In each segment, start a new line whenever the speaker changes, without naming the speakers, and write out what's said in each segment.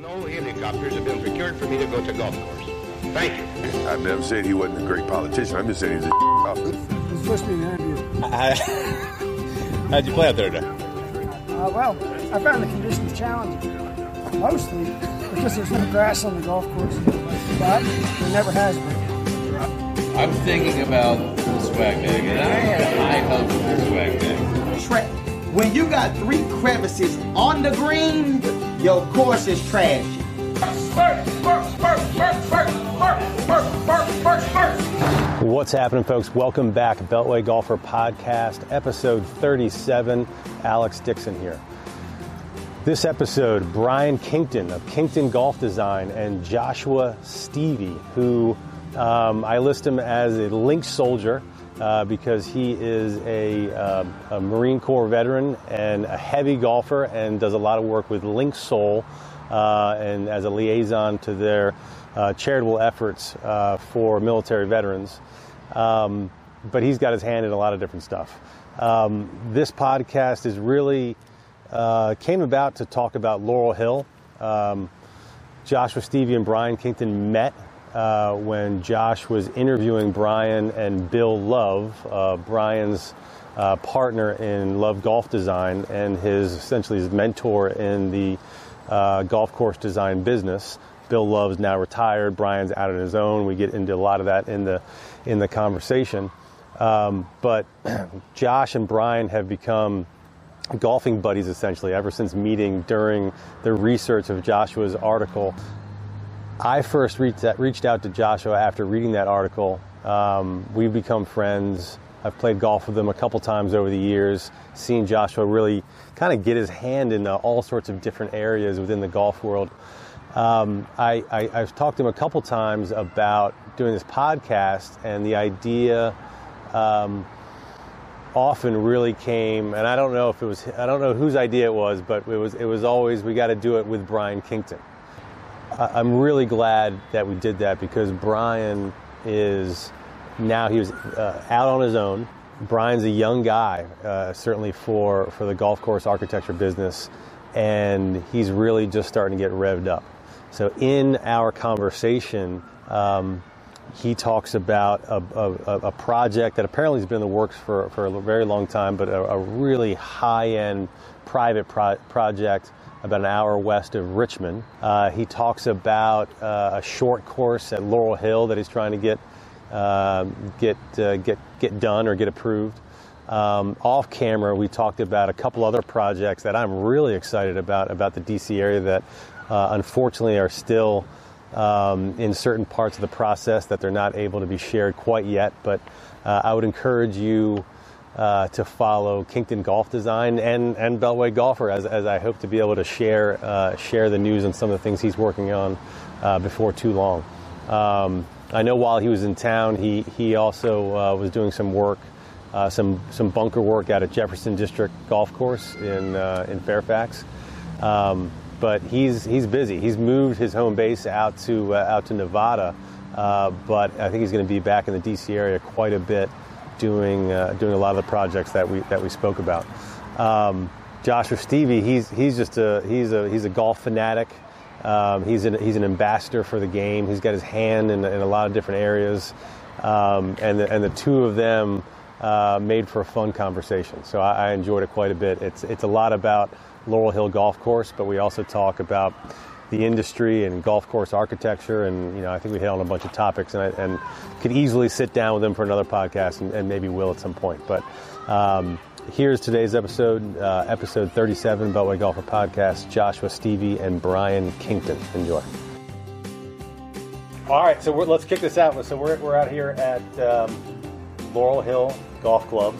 No helicopters have been procured for me to go to golf course. Thank you.
I'm never said he wasn't a great politician. I'm just saying he's a officer.
It's supposed to be an interview.
How'd you play out there today?
Uh, well, I found the conditions challenging, mostly because there's no grass on the golf course, but there never has been.
I'm thinking about the swag bag, and I have high hopes for the swag bag.
Tra- when you got three crevices on the green, your course is trash.
What's happening, folks? Welcome back. Beltway Golfer Podcast, episode 37. Alex Dixon here. This episode, Brian Kington of Kington Golf Design and Joshua Stueve, who um, I list him as a LinkSouldier uh, because he is a, um, a Marine Corps veteran and a heavy golfer and does a lot of work with Linksoul uh, and as a liaison to their uh, charitable efforts uh, for military veterans. Um, but he's got his hand in a lot of different stuff. Um, this podcast is really uh, came about to talk about Laurel Hill. Um, Joshua Stueve and Brian Kington met uh, when Josh was interviewing Brian and Bill Love, uh, Brian's uh, partner in Love Golf Design and his essentially his mentor in the uh, golf course design business. Bill Love's now retired. Brian's out on his own. We get into a lot of that in the in the conversation. Um, but Josh and Brian have become golfing buddies essentially ever since meeting during the research of Joshua's article. I first reached out, to Joshua after reading that article. Um, we've become friends. I've played golf with him a couple times over the years, seen Joshua really kind of get his hand into all sorts of different areas within the golf world. Um, I, I, I've talked to him a couple times about doing this podcast, and the idea um, often really came, and I don't know if it was, I don't know whose idea it was, but it was, it was always we got to do it with Brian Kington. I'm really glad that we did that because Brian is now he was uh, out on his own. Brian's a young guy, uh, certainly for, for the golf course architecture business, and he's really just starting to get revved up. So, in our conversation, um, he talks about a, a, a project that apparently has been in the works for, for a very long time, but a, a really high end private pro- project about an hour west of Richmond. Uh, he talks about uh, a short course at Laurel Hill that he's trying to get uh, get uh, get get done or get approved. Um, off camera, we talked about a couple other projects that I'm really excited about about the DC area that uh, unfortunately are still um, in certain parts of the process that they're not able to be shared quite yet. But uh, I would encourage you uh, to follow Kington Golf Design and, and Beltway Golfer as, as I hope to be able to share uh, share the news and some of the things he's working on uh, before too long. Um, I know while he was in town, he he also uh, was doing some work, uh, some some bunker work out at Jefferson District Golf Course in uh, in Fairfax. Um, but he's he's busy. He's moved his home base out to out to Nevada, but I think he's going to be back in the DC area quite a bit, doing uh, doing a lot of the projects that we that we spoke about. Um, Joshua Stueve, he's he's just a he's a he's a golf fanatic. Um, he's an he's an ambassador for the game. He's got his hand in, in a lot of different areas, um, and the, and the two of them uh, made for a fun conversation. So I, I enjoyed it quite a bit. It's it's a lot about Laurel Hill Golf Course, but we also talk about the industry and golf course architecture, and you know I think we hit on a bunch of topics, and, I, and could easily sit down with him for another podcast, and, and maybe will at some point. But um, here's today's episode, uh, episode 37, Beltway Golfer Podcast. Joshua Stueve and Brian Kington. Enjoy. All right, so let's kick this out. So we're, we're out here at um, Laurel Hill Golf Club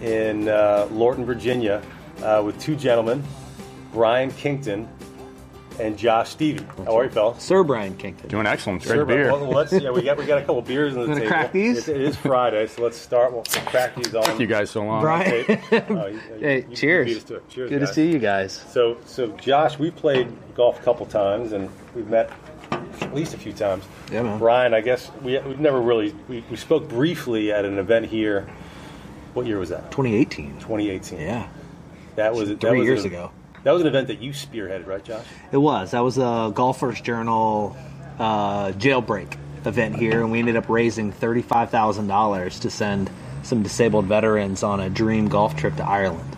in uh, Lorton, Virginia, uh, with two gentlemen, Brian Kington and Josh Stueve. How are you, fellas?
Sir Brian Kington.
Doing excellent. Great
Sure,
beer.
Well, well, let's, yeah, we got we got a couple beers on the
Gonna
table.
crack these?
It, it is Friday, so let's start. We'll crack these on.
Thank you guys so long.
Brian.
Okay. Oh, you- you-
Hey,
you- you
cheers.
beat us to. Cheers,
Good to see you guys.
So, so Josh, we've played golf a couple times, and we've met at least a few times.
Yeah, man.
Brian, I guess we we've never really we, we spoke briefly at an event here. What year was that?
2018.
2018.
Yeah.
That was that
Three
was
years
an-
ago.
That was an event that you spearheaded, right, Josh?
It was. That was a Golfers Journal uh, jailbreak event here, and we ended up raising thirty-five thousand dollars to send some disabled veterans on a dream golf trip to Ireland.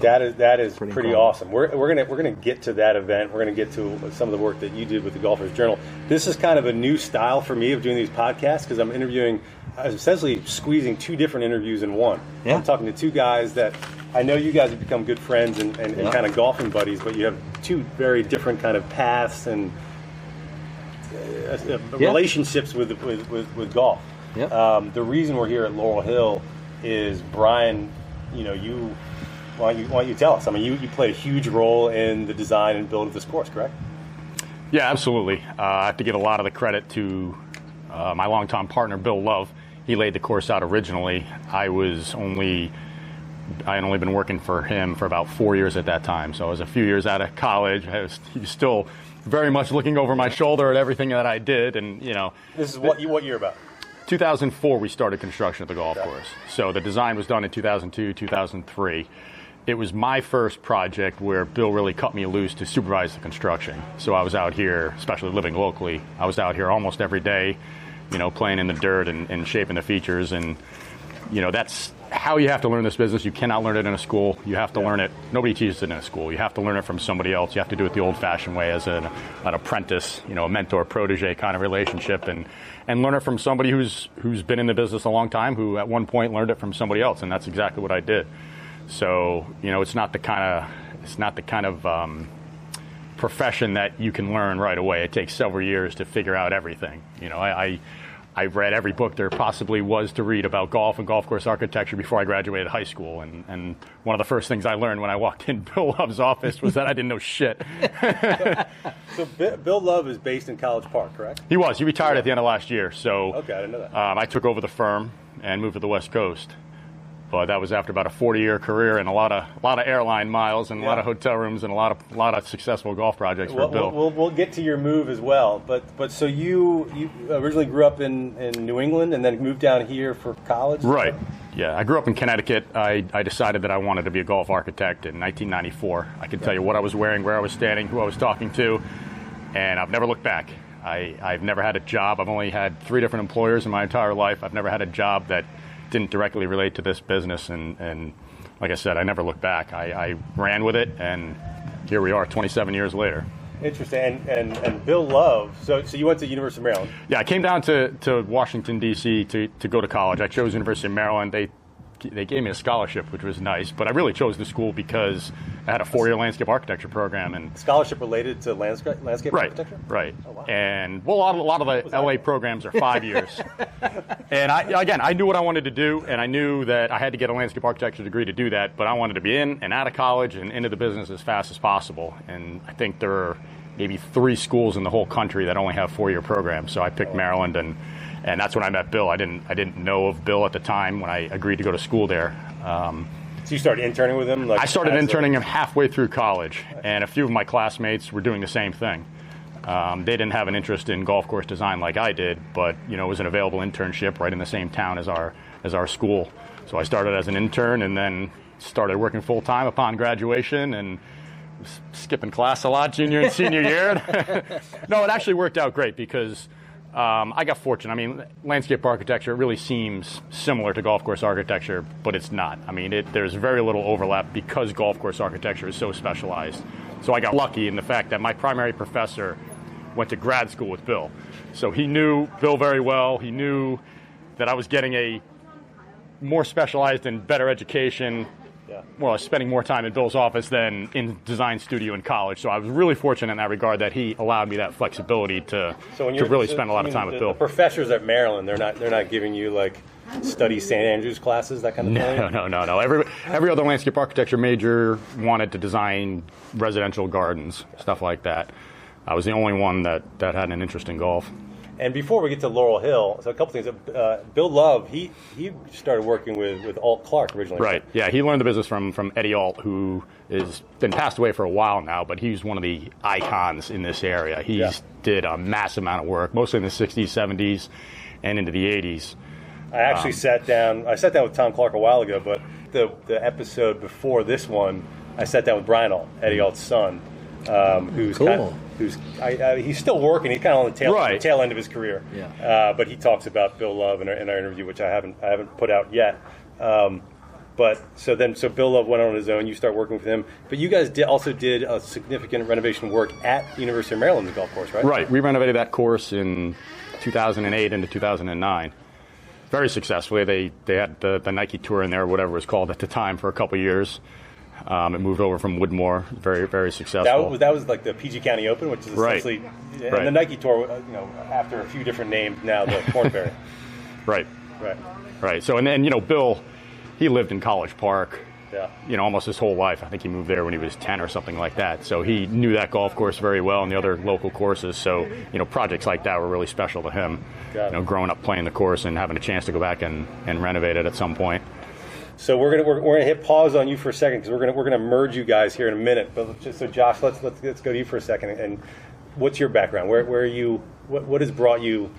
That is that is pretty,
incredible.
awesome. We're, we're gonna we're gonna get to that event. We're gonna get to some of the work that you did with the Golfers Journal. This is kind of a new style for me of doing these podcasts because I'm interviewing, I'm essentially squeezing two different interviews in one.
Yeah.
I'm talking to two guys that I know you guys have become good friends and, and, and
Yeah.
kind of golfing buddies, but you have two very different kind of paths and uh, uh,
Yeah.
relationships with, with, with, with golf.
Yep.
Um, the reason we're here at Laurel Hill is Brian. You know, you why don't you, why don't you tell us? I mean, you, you played a huge role in the design and build of this course, correct?
Yeah, absolutely. Uh, I have to give a lot of the credit to uh, my longtime partner, Bill Love. He laid the course out originally. I was only, I had only been working for him for about four years at that time. So I was a few years out of college. I was, he was still very much looking over my shoulder at everything that I did. And, you know,
This is what what year about?
2004, we started construction of the golf course. So the design was done in 2002, 2003. It was my first project where Bill really cut me loose to supervise the construction. So I was out here, especially living locally, I was out here almost every day, you know, playing in the dirt and, and shaping the features. And, you know, that's how you have to learn this business. You cannot learn it in a school. You have to learn it. Nobody teaches it in a school. You have to learn it from somebody else. You have to do it the old-fashioned way as an, an apprentice, you know, a mentor-protege kind of relationship, and and learn it from somebody who's who's been in the business a long time, who at one point learned it from somebody else, and that's exactly what I did. So you know, it's not the kind of it's not the kind of um, profession that you can learn right away. It takes several years to figure out everything. You know, I, I I've read every book there possibly was to read about golf and golf course architecture before I graduated high school. And, and one of the first things I learned when I walked in Bill Love's office was that I didn't know shit.
So Bi- Bill Love is based in College Park, correct?
He was. He retired at the end of last year. So
Okay, I didn't know that.
um, I took over the firm and moved to the West Coast. But that was after about a 40-year career and a lot of a lot of airline miles and a lot of hotel rooms and a lot of a lot of successful golf projects
We'll,
Bill.
we'll, we'll, we'll get to your move as well, but but so you you originally grew up in, in New England and then moved down here for college,
Right. Yeah, I grew up in Connecticut. I, I decided that I wanted to be a golf architect in 1994. I can tell you what I was wearing, where I was standing, who I was talking to, and I've never looked back. I, I've never had a job. I've only had three different employers in my entire life. I've never had a job that didn't directly relate to this business, and, and like I said, I never looked back. I, I ran with it, and here we are 27 years later.
Interesting. And, and and Bill Love. So so you went to University of Maryland.
Yeah, I came down to, to Washington D.C. to, to go to college. I chose University of Maryland. They they gave me a scholarship, which was nice. But I really chose the school because I had a four-year landscape architecture program, and
Scholarship related to landscape landscape
right,
architecture.
right.
Oh, wow.
And well, a lot of, a lot of the LA programs are five years. and I again, I knew what I wanted to do, and I knew that I had to get a landscape architecture degree to do that. But I wanted to be in and out of college and into the business as fast as possible. And I think there are maybe three schools in the whole country that only have four-year programs. So I picked oh, Maryland, and and that's when I met Bill. I didn't I didn't know of Bill at the time when I agreed to go to school there. Um,
So you started interning with him. Like
I started
a-
interning him halfway through college, and a few of my classmates were doing the same thing. Um, they didn't have an interest in golf course design like I did, but you know it was an available internship right in the same town as our as our school. So I started as an intern, and then started working full time upon graduation, and skipping class a lot junior and senior year. no, it actually worked out great because um, I got fortunate. I mean, landscape architecture It really seems similar to golf course architecture, but it's not. I mean, it, there's very little overlap because golf course architecture is so specialized. So I got lucky in the fact that my primary professor went to grad school with Bill. So he knew Bill very well. He knew that I was getting a more specialized and better education
Yeah.
well, I was spending more time in Bill's office than in design studio in college. So I was really fortunate in that regard that he allowed me that flexibility to,
So
to really
so-
spend a lot of time with
the,
Bill.
The professors at Maryland, they're not they're not giving you like study St Andrews classes, that kind of thing.
No, no, no, no. Every every other landscape architecture major wanted to design residential gardens, stuff like that. I was the only one that, that had an interest in golf.
And before we get to Laurel Hill, so a couple things. Uh, Bill Love, he he started working with with Ault Clark originally.
Right. Yeah, he learned the business from from Eddie Ault, who has been passed away for a while now, but he's one of the icons in this area. He's
Yeah.
did a massive amount of work, mostly in the '60s, '70s, and into the '80s.
I actually
Um,
sat down. I sat down with Tom Clark a while ago, but the the episode before this one I sat down with Brian Ault, Eddie Ault's son, um, who's
Cool.
kind of, who's I, I, he's still working. He's kind of on the tail,
Right.
tail end of his career.
Yeah.
Uh, but he talks about Bill Love in our, in our interview, which I haven't I haven't put out yet. Um, but so then, so Bill Love went on his own. You start working with him, but you guys did, also did a significant renovation work at the University of Maryland's golf course, right?
Right. We renovated that course in 2008 into 2009. Very successfully. They they had the, the Nike Tour in there, whatever it was called at the time, for a couple years. Um, it moved over from Woodmore. Very very successful.
That was that was like the PG County Open, which is
Right.
essentially and
Right.
the Nike Tour. uh, You know, after a few different names now, the Korn Ferry.
right.
right.
Right. So and then you know Bill, he lived in College Park.
Yeah.
You know, almost his whole life. I think he moved there when he was 10 or something like that. So he knew that golf course very well and the other local courses. So, you know, projects like that were really special to him.
Got.
You know, growing up playing the course and having a chance to go back and, and renovate it at some point.
So we're gonna we're, we're gonna hit pause on you for a second because we're gonna we're gonna merge you guys here in a minute. But just, so Josh, let's let's let's go to you for a second. And what's your background? Where where are you? What what has brought you?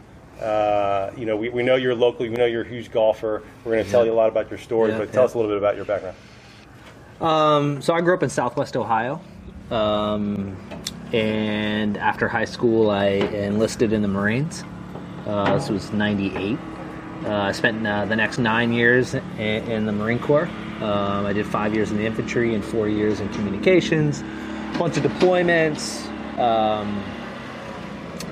Uh, you know, we, we know you're local. We know you're a huge golfer. We're going to tell you a lot about your story,
Yeah,
but tell
yeah.
us a little bit about your background.
Um, so I grew up in Southwest Ohio, um, and after high school, I enlisted in the Marines. Uh, this was '98. Uh, I spent uh, the next nine years in, in the Marine Corps. Um, I did five years in the infantry and four years in communications, a bunch of deployments, um,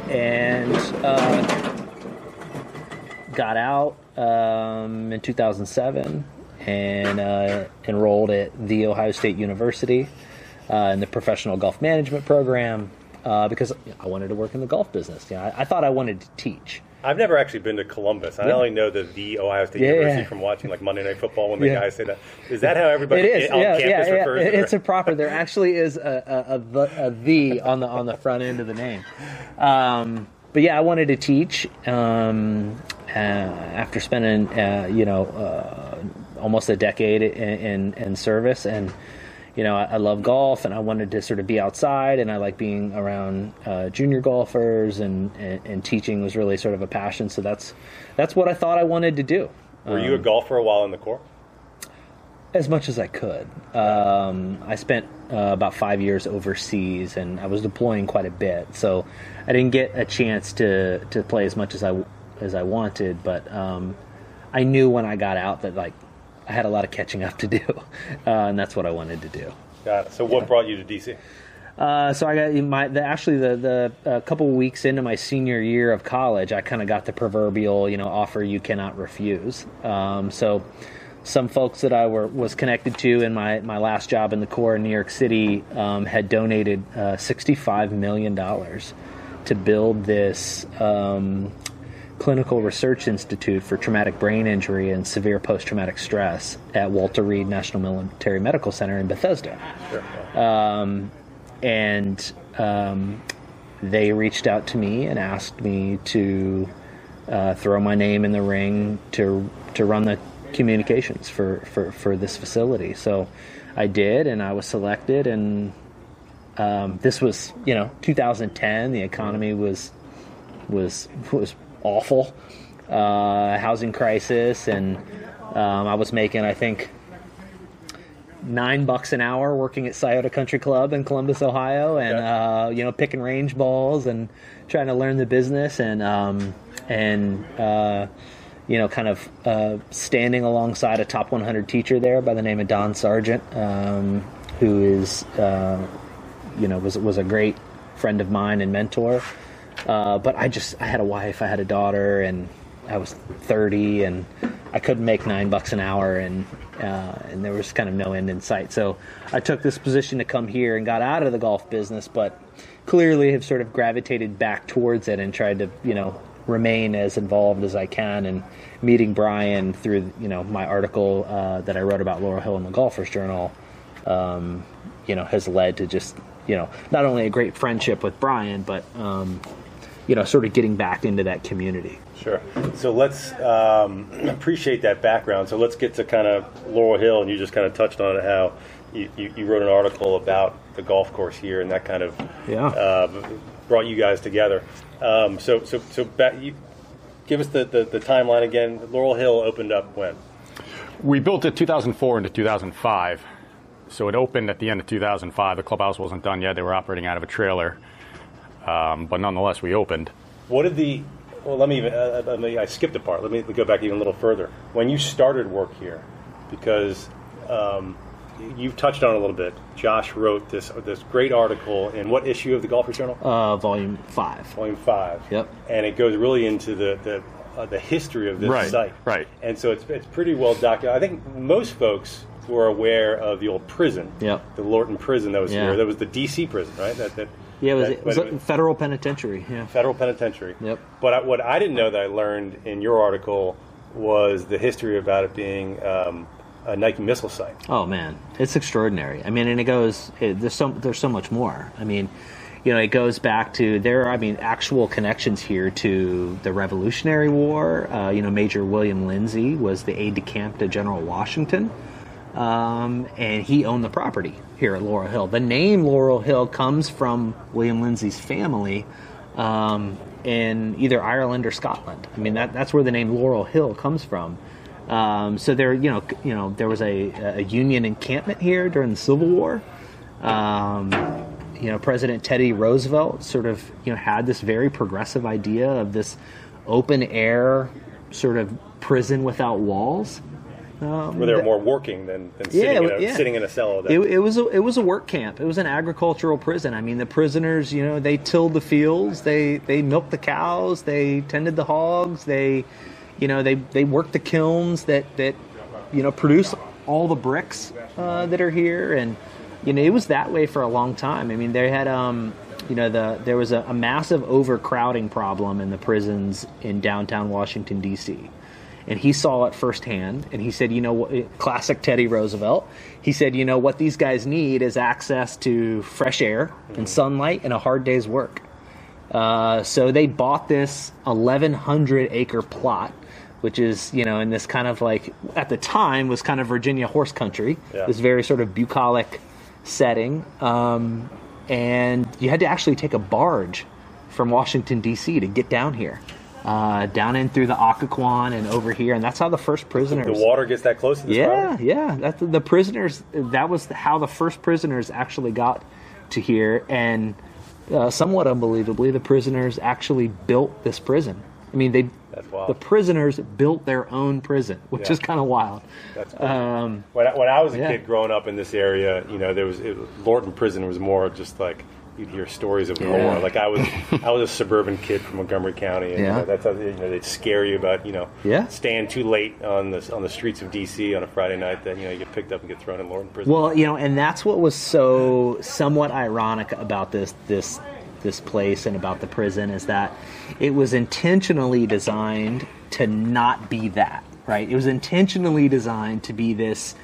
and uh, got out um, in 2007 and uh, enrolled at the Ohio State University uh, in the professional golf management program uh, because I wanted to work in the golf business. You know, I, I thought I wanted to teach.
I've never actually been to Columbus. I
Yeah.
only know the the Ohio State
Yeah,
University
yeah.
from watching like Monday Night Football when the guys say that. Is that how everybody
It is,
on campus
yeah, yeah.
refers to
It's
it?
a proper. There actually is a, a, a, the, a the on the on the front end of the name. Um, but yeah, I wanted to teach. Um, uh, after spending, uh, you know, uh, almost a decade in, in, in service, and you know, I, I love golf, and I wanted to sort of be outside, and I like being around uh, junior golfers, and, and and teaching was really sort of a passion. So that's that's what I thought I wanted to do.
Were you a golfer a while in the Corps?
as much as I could. Um, I spent uh, about five years overseas, and I was deploying quite a bit, so I didn't get a chance to to play as much as I as I wanted. But um, I knew when I got out that like I had a lot of catching up to do, uh, and that's what I wanted to do.
Got it. So what brought you to DC?
Uh, so I got my the, actually the the a couple weeks into my senior year of college, I kind of got the proverbial you know offer you cannot refuse. Um, so some folks that I were was connected to in my my last job in the Corps in New York City um, had donated uh, sixty five million dollars to build this. Um, Clinical Research Institute for Traumatic Brain Injury and Severe Post Traumatic Stress at Walter Reed National Military Medical Center in Bethesda um, and um, they reached out to me and asked me to uh, throw my name in the ring to to run the communications for, for, for this facility. So I did, and I was selected. And um, this was, you know, 2010. The economy was was was awful, uh, housing crisis, and um, I was making, I think, nine bucks an hour working at Scioto Country Club in Columbus, Ohio, and uh, you know picking range balls and trying to learn the business and um, and uh, you know kind of uh, standing alongside a top 100 teacher there by the name of Don Sargent, um, who is uh, you know was was a great friend of mine and mentor. Uh, but I just I had a wife, I had a daughter, and I was 30, and I couldn't make nine bucks an hour, and uh, and there was kind of no end in sight. So I took this position to come here and got out of the golf business, but clearly have sort of gravitated back towards it and tried to you know remain as involved as I can. And meeting Brian through you know my article uh, that I wrote about Laurel Hill in the Golfers Journal, um, you know, has led to just you know not only a great friendship with Brian, but um, you know sort of getting back into that community.
Sure. So let's um, appreciate that background. So let's get to kind of Laurel Hill, and you just kind of touched on how you, you, you wrote an article about the golf course here, and that kind of
Yeah.
uh, brought you guys together. Um, so so so back, you, give us the, the, the timeline again. Laurel Hill opened up when?
We built it 2004 into 2005. So it opened at the end of 2005. The clubhouse wasn't done yet. They were operating out of a trailer. Um, but nonetheless, we opened.
What did the? Well, let me even. Uh, let me, I skipped a part. Let me go back even a little further. When you started work here, because um, you've touched on it a little bit. Josh wrote this this great article in what issue of the Golfers Journal?
Uh, volume five.
Volume five.
Yep.
And it goes really into the the, uh, the history of this
Right,
site.
right.
And so it's it's pretty well documented. I think most folks were aware of the old prison.
Yep.
The Lorton prison that was
Yeah.
here. That was the D.C. prison, right? That, that
Yeah, it was,
that-
it was
but
a federal penitentiary. Yeah.
federal penitentiary.
Yep.
But I, what I didn't know that I learned in your article was the history about it being um, a Nike missile site.
Oh man, it's extraordinary. I mean, and it goes. It, there's so there's so much more. I mean, you know, it goes back to there. Are, I mean, actual connections here to the Revolutionary War. Uh, you know, Major William Lindsay was the aide de camp to General Washington, um, and he owned the property here at Laurel Hill. The name Laurel Hill comes from William Lindsay's family. Um, in either Ireland or Scotland. I mean, that, that's where the name Laurel Hill comes from. Um, so there, you know, you know, there was a, a Union encampment here during the Civil War. Um, you know, President Teddy Roosevelt sort of, you know, had this very progressive idea of this open air sort of prison without walls. Um,
Where they were more working than, than sitting,
Yeah,
in a,
yeah.
sitting in a cell
it, it was a, it was a work camp. It was an agricultural prison. I mean, the prisoners, you know, they tilled the fields, they they milked the cows, they tended the hogs, they, you know, they they worked the kilns that that, you know, produce all the bricks uh, that are here, and you know, it was that way for a long time. I mean, they had um. You know, the there was a, a massive overcrowding problem in the prisons in downtown Washington D.C and he saw it firsthand and he said you know classic teddy roosevelt. He said you know what these guys need is access to fresh air and sunlight and a hard day's work. Uh, so they bought this 1100 acre plot which is you know in this kind of like at the time was kind of virginia horse country.
Yeah.
this very sort of bucolic setting. Um, and you had to actually take a barge from washington d.c to get down here uh, down in through the Occoquan and over here, and that's how the first prisoners.
the water gets that close to this
Yeah,
property?
yeah. That's the prisoners. That was how the first prisoners actually got to here, and uh, somewhat unbelievably, the prisoners actually built this prison. I mean, they
That's wild.
the prisoners built their own prison, which
Yeah.
is kind of wild.
That's cool.
Um,
when, I, when I was a
yeah.
kid growing up in this area, you know, there was it, Lorton Prison was more just like you'd hear stories of
Yeah.
Like I was, I was a suburban kid from Montgomery County, and you
Yeah.
know, that's how you know they'd scare you about you know
Yeah.
staying too late on the on the streets of D.C. on a Friday night. That you know you get picked up and get thrown in Lorton Prison.
Well, you know, and that's what was so somewhat ironic about this this this place and about the prison is that it was intentionally designed to not be that, right? It was intentionally designed to be this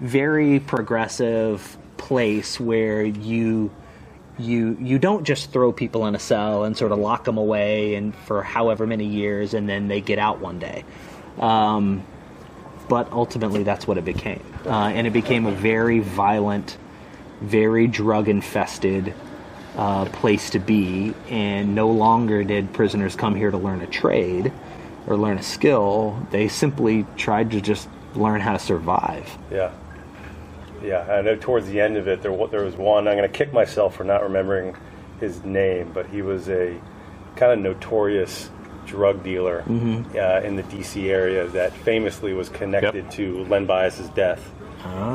very progressive place where you you you don't just throw people in a cell and sort of lock them away and for however many years and then they get out one day. Um, but ultimately that's what it became. Uh, and it became a very violent, very drug infested uh, place to be. And no longer did prisoners come here to learn a trade or learn a skill. They simply tried to just learn how to survive.
Yeah. Yeah, I know towards the end of it, there, there was one. I'm going to kick myself for not remembering his name, but he was a kind of notorious drug dealer
Mm-hmm.
uh, in the D.C. area that famously was connected to Len Bias's death.
Oh.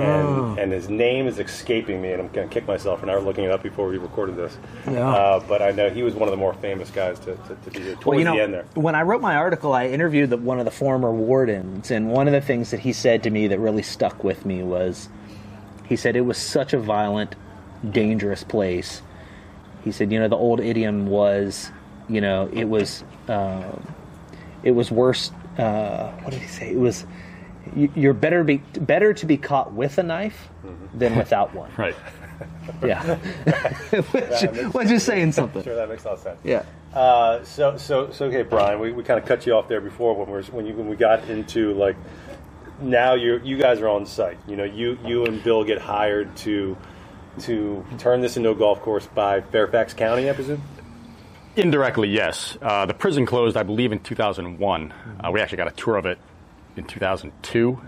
And, and his name is escaping me, and I'm going to kick myself for not looking it up before we recorded this.
Yeah.
Uh, but I know he was one of the more famous guys to, to, to be there towards
Well, you know,
the end there.
when I wrote my article, I interviewed the, one of the former wardens, and one of the things that he said to me that really stuck with me was, he said it was such a violent, dangerous place. He said, you know, the old idiom was, you know, it was, uh, it was worse. Uh, what did he say? It was, you- you're better be better to be caught with a knife than without one.
Right.
Yeah, which, which is saying something.
Sure, that makes a lot of sense.
Yeah.
Uh, so, so, so, okay, Brian, we, we kind of cut you off there before when we were, when you when we got into like now you you guys are on site. You know, you you and Bill get hired to to turn this into a golf course by Fairfax County, I presume.
Indirectly, yes. Uh, the prison closed, I believe, in 2001. Uh, we actually got a tour of it in 2002.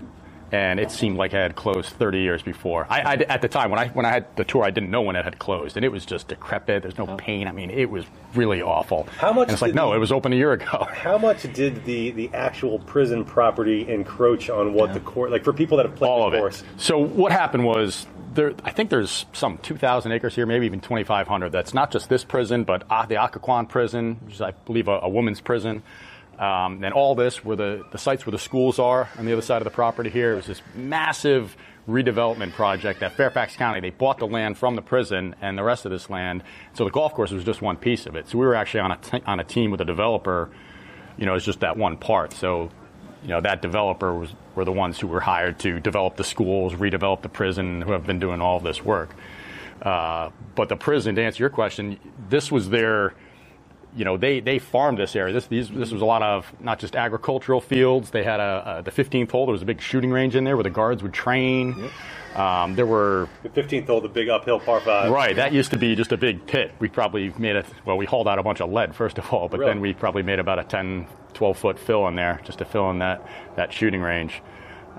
And it seemed like it had closed 30 years before. I, I at the time when I when I had the tour, I didn't know when it had closed, and it was just decrepit. There's no paint. I mean, it was really awful.
How much
And it's like no,
the-
it was open a year ago.
How much did the, the actual prison property encroach on what the court like for people that have played
all
the
of
course?
it. So what happened was there. I think there's some 2,000 acres here, maybe even 2,500. That's not just this prison, but uh, the Occoquan prison, which is, I believe, a, a women's prison. Um, and all this were the, the sites where the schools are on the other side of the property here. It was this massive redevelopment project at Fairfax County. They bought the land from the prison and the rest of this land. So the golf course was just one piece of it. So we were actually on a, t- on a team with a developer. You know, it's just that one part. So you know that developer was were the ones who were hired to develop the schools, redevelop the prison, who have been doing all this work. Uh, but the prison, to answer your question, this was their, you know, they they farmed this area. This these this was a lot of not just agricultural fields. They had a, a the 15th hole. There was a big shooting range in there where the guards would train. Um, there were
The 15th hole, the big uphill par five.
Right, that used to be just a big pit. We probably made it, well, we hauled out a bunch of lead, first of all, but
Really?
then we probably made about a 10, 12 foot fill in there just to fill in that, that shooting range.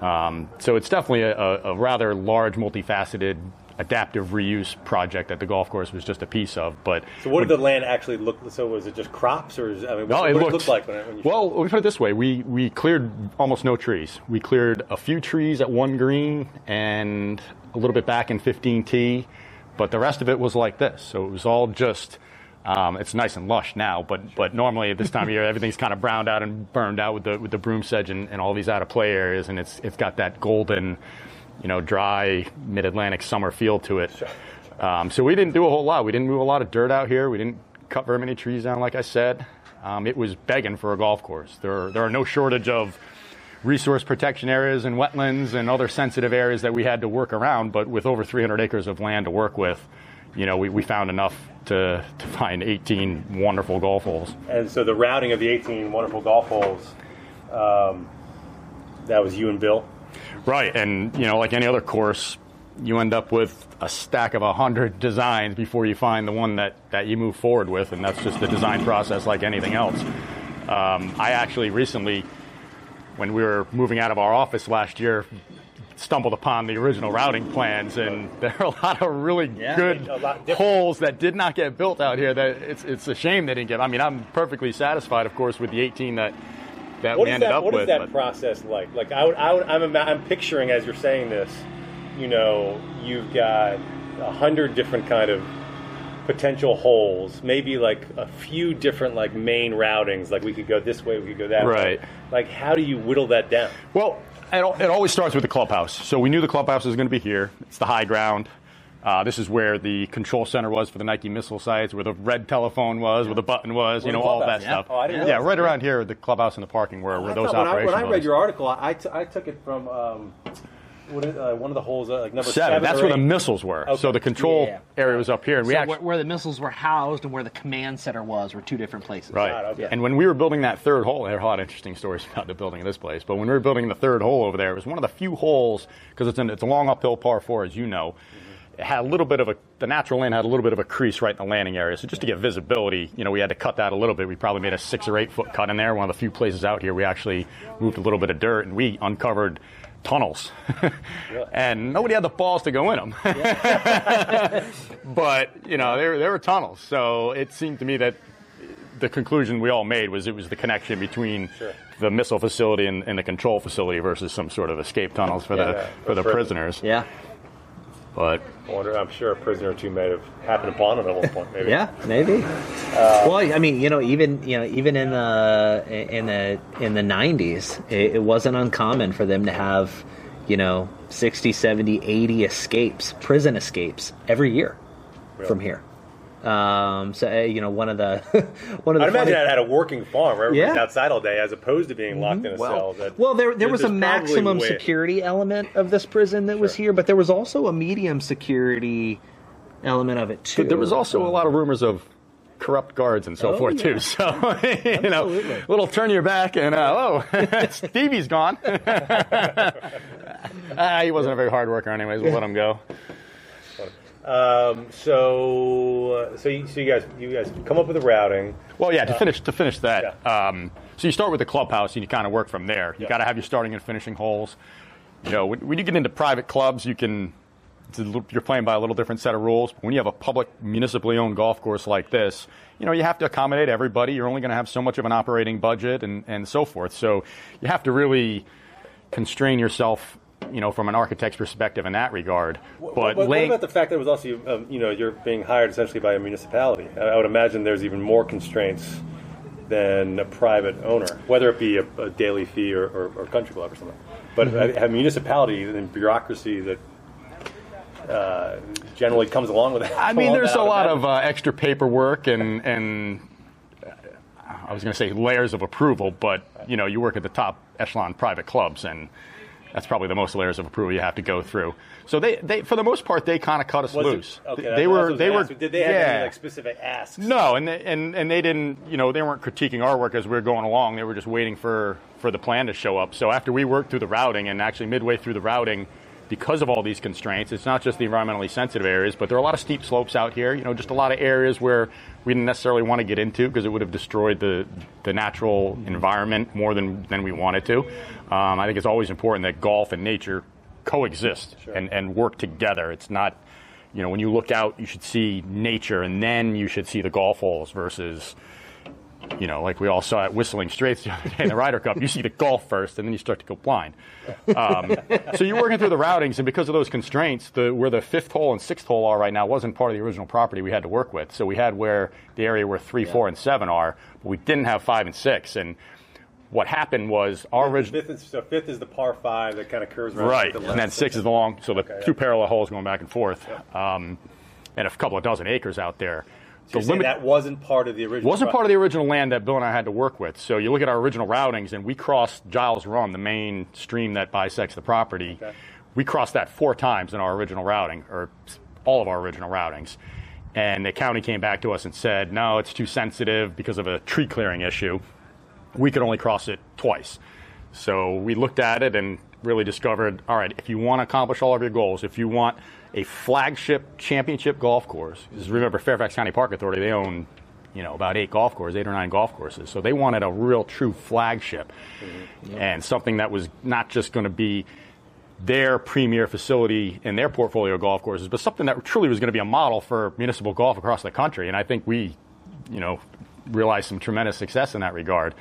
Um, so it's definitely a, a rather large, multifaceted, adaptive reuse project that the golf course was just a piece of. But
So what did the land actually look? So was it just crops, or is, I mean,
no,
what,
it
what
looked,
it look like when, when you?
well. Let me put it this way: we we cleared almost no trees. We cleared a few trees at one green and a little bit back in 15T, but the rest of it was like this. So it was all just. Um, it's nice and lush now, but but normally at this time of year, everything's kind of browned out and burned out with the with the broom sedge and, and all these out of play areas, and it's it's got that golden, you know, dry mid Atlantic summer feel to it. Um, so we didn't do a whole lot. We didn't move a lot of dirt out here. We didn't cut very many trees down, like I said. Um, it was begging for a golf course. There are, there are no shortage of resource protection areas and wetlands and other sensitive areas that we had to work around. But with over 300 acres of land to work with, you know, we, we found enough to, to find 18 wonderful golf holes.
and so the routing of the 18 wonderful golf holes, um, that was you and Bill.
Right, and you know, like any other course, you end up with a stack of a hundred designs before you find the one that, that you move forward with, and that's just the design process, like anything else. Um, I actually recently, when we were moving out of our office last year, stumbled upon the original routing plans, and there are a lot of really good
a
holes that did not get built out here. That it's it's a shame they didn't get. I mean, I'm perfectly satisfied, of course, with the 18 that that
What
we ended
that?
up
What is
with.
that
but-
process like? Like I would, I would, I'm, I'm picturing as you're saying this, you know, you've got a hundred different kind of potential holes, maybe like a few different like main routings. Like we could go this way, we could go that way.
Right.
Like how do you whittle that down?
Well, it, it always starts with the clubhouse. So we knew the clubhouse was going to be here. It's the high ground. Uh, this is where the control center was for the Nike missile sites, where the red telephone was, where the button was, you know, all that
yeah.
stuff.
Oh, I didn't
yeah,
realize
right
that.
around here, the clubhouse and the parking were where
I
those
thought when I,
operations
when I read your article, I, I, t- I took it from um, what is, uh, one of the holes, uh, like number seven.
Seven. That's
or
where the missiles were.
Okay.
So the control
Yeah.
area was up here, and we actually
where, where the missiles were housed and where the command center was were two different places.
Right.
Right, okay.
And when we were building that third hole, there are a lot of interesting stories about the building of this place. But when we were building the third hole over there, it was one of the few holes because it's, an- it's a long uphill par four, as you know. It had a little bit of a the natural lane had a little bit of a crease right in the landing area. So just to get visibility, you know, we had to cut that a little bit. We probably made a six or eight foot cut in there. One of the few places out here we actually moved a little bit of dirt and we uncovered tunnels, and nobody had the balls to go in them. but you know, there there were tunnels, so it seemed to me that the conclusion we all made was it was the connection between the missile facility and, and the control facility versus some sort of escape tunnels for the
Yeah,
for the prisoners.
Yeah.
But
I wonder, I'm sure a prisoner or two may have happened upon it at one point. Maybe.
Yeah, maybe. Uh, well, I mean, you know, even you know, even in the in the in the '90s, it, it wasn't uncommon for them to have, you know, 60, 70, 80 escapes, prison escapes every year from here. Um, so uh, you know, one of the one of the
I'd imagine
funny-
that had a working farm where everyone's
Yeah.
outside all day as opposed to being locked in a cell. That,
Well, there there was a maximum security element of this prison that was here, but there was also a medium security element of it too.
but there was also a lot of rumors of corrupt guards and so
Oh,
forth
yeah.
too. So you know,
Absolutely.
little turn your back and uh, oh, Stueve's gone. Ah, he wasn't a very hard worker, anyways. We'll let him go.
Um, so, uh, so you, so you guys, you guys come up with a routing.
Well, yeah. To finish, to finish that, um, so you start with the clubhouse and you kind of work from there. You
Yeah.
got to have your starting and finishing holes. You know, when, when you get into private clubs, you can little- you're playing by a little different set of rules. But When you have a public, municipally owned golf course like this, you know, you have to accommodate everybody. You're only going to have so much of an operating budget and, and so forth. So you have to really constrain yourself, you know, from an architect's perspective in that regard. But
what, what
laying-
about the fact that it was also, um, you know, you're being hired essentially by a municipality? I, I would imagine there's even more constraints than a private owner, whether it be a, a daily fee or, or, or country club or something. But
Mm-hmm.
a, a municipality and bureaucracy that uh, generally comes along with that.
I mean, there's a lot of uh, extra paperwork and and uh, I was going to say layers of approval, but you know, you work at the top echelon private clubs, and that's probably the most layers of approval you have to go through. So they, they for the most part, they kind of cut us
Was it-
loose.
okay,
they were they were.
Did they have
yeah.
any like specific asks?
No, and they, and and they didn't. You know, they weren't critiquing our work as we were going along. They were just waiting for for the plan to show up. So after we worked through the routing, and actually midway through the routing, because of all these constraints, it's not just the environmentally sensitive areas, but there are a lot of steep slopes out here. You know, just a lot of areas where we didn't necessarily want to get into because it would have destroyed the the natural environment more than than we wanted to. Um, I think it's always important that golf and nature coexist and, and work together. It's not you know, when you look out, you should see nature, and then you should see the golf holes versus, you know, like we all saw at Whistling Straits the other day in the Ryder Cup. You see the golf first, and then you start to go blind. Um, so you're working through the routings, and because of those constraints, the, where the fifth hole and sixth hole are right now wasn't part of the original property we had to work with. So we had where the area where three, four, and seven are, but we didn't have five and six. And what happened was our original.
Fifth is, so fifth is the par five that kind of curves around.
Right,
the
and then six is the long, so the
Okay,
two
yeah.
parallel holes going back and forth, um, and a couple of dozen acres out there.
So saying that wasn't part of the original.
wasn't part of the original land that Bill and I had to work with. So you look at our original routings, and we crossed Giles Run, the main stream that bisects the property. We crossed that four times in our original routing, or all of our original routings. And the county came back to us and said, no, it's too sensitive because of a tree clearing issue. We could only cross it twice. So we looked at it and really discovered all right, if you want to accomplish all of your goals, if you want a flagship championship golf course, because remember, Fairfax County Park Authority, they own you know about eight golf courses, eight or nine golf courses. So they wanted a real true flagship mm-hmm. and something that was not just going to be their premier facility in their portfolio of golf courses, but something that truly was going to be a model for municipal golf across the country. And I think we, you know, realized some tremendous success in that regard.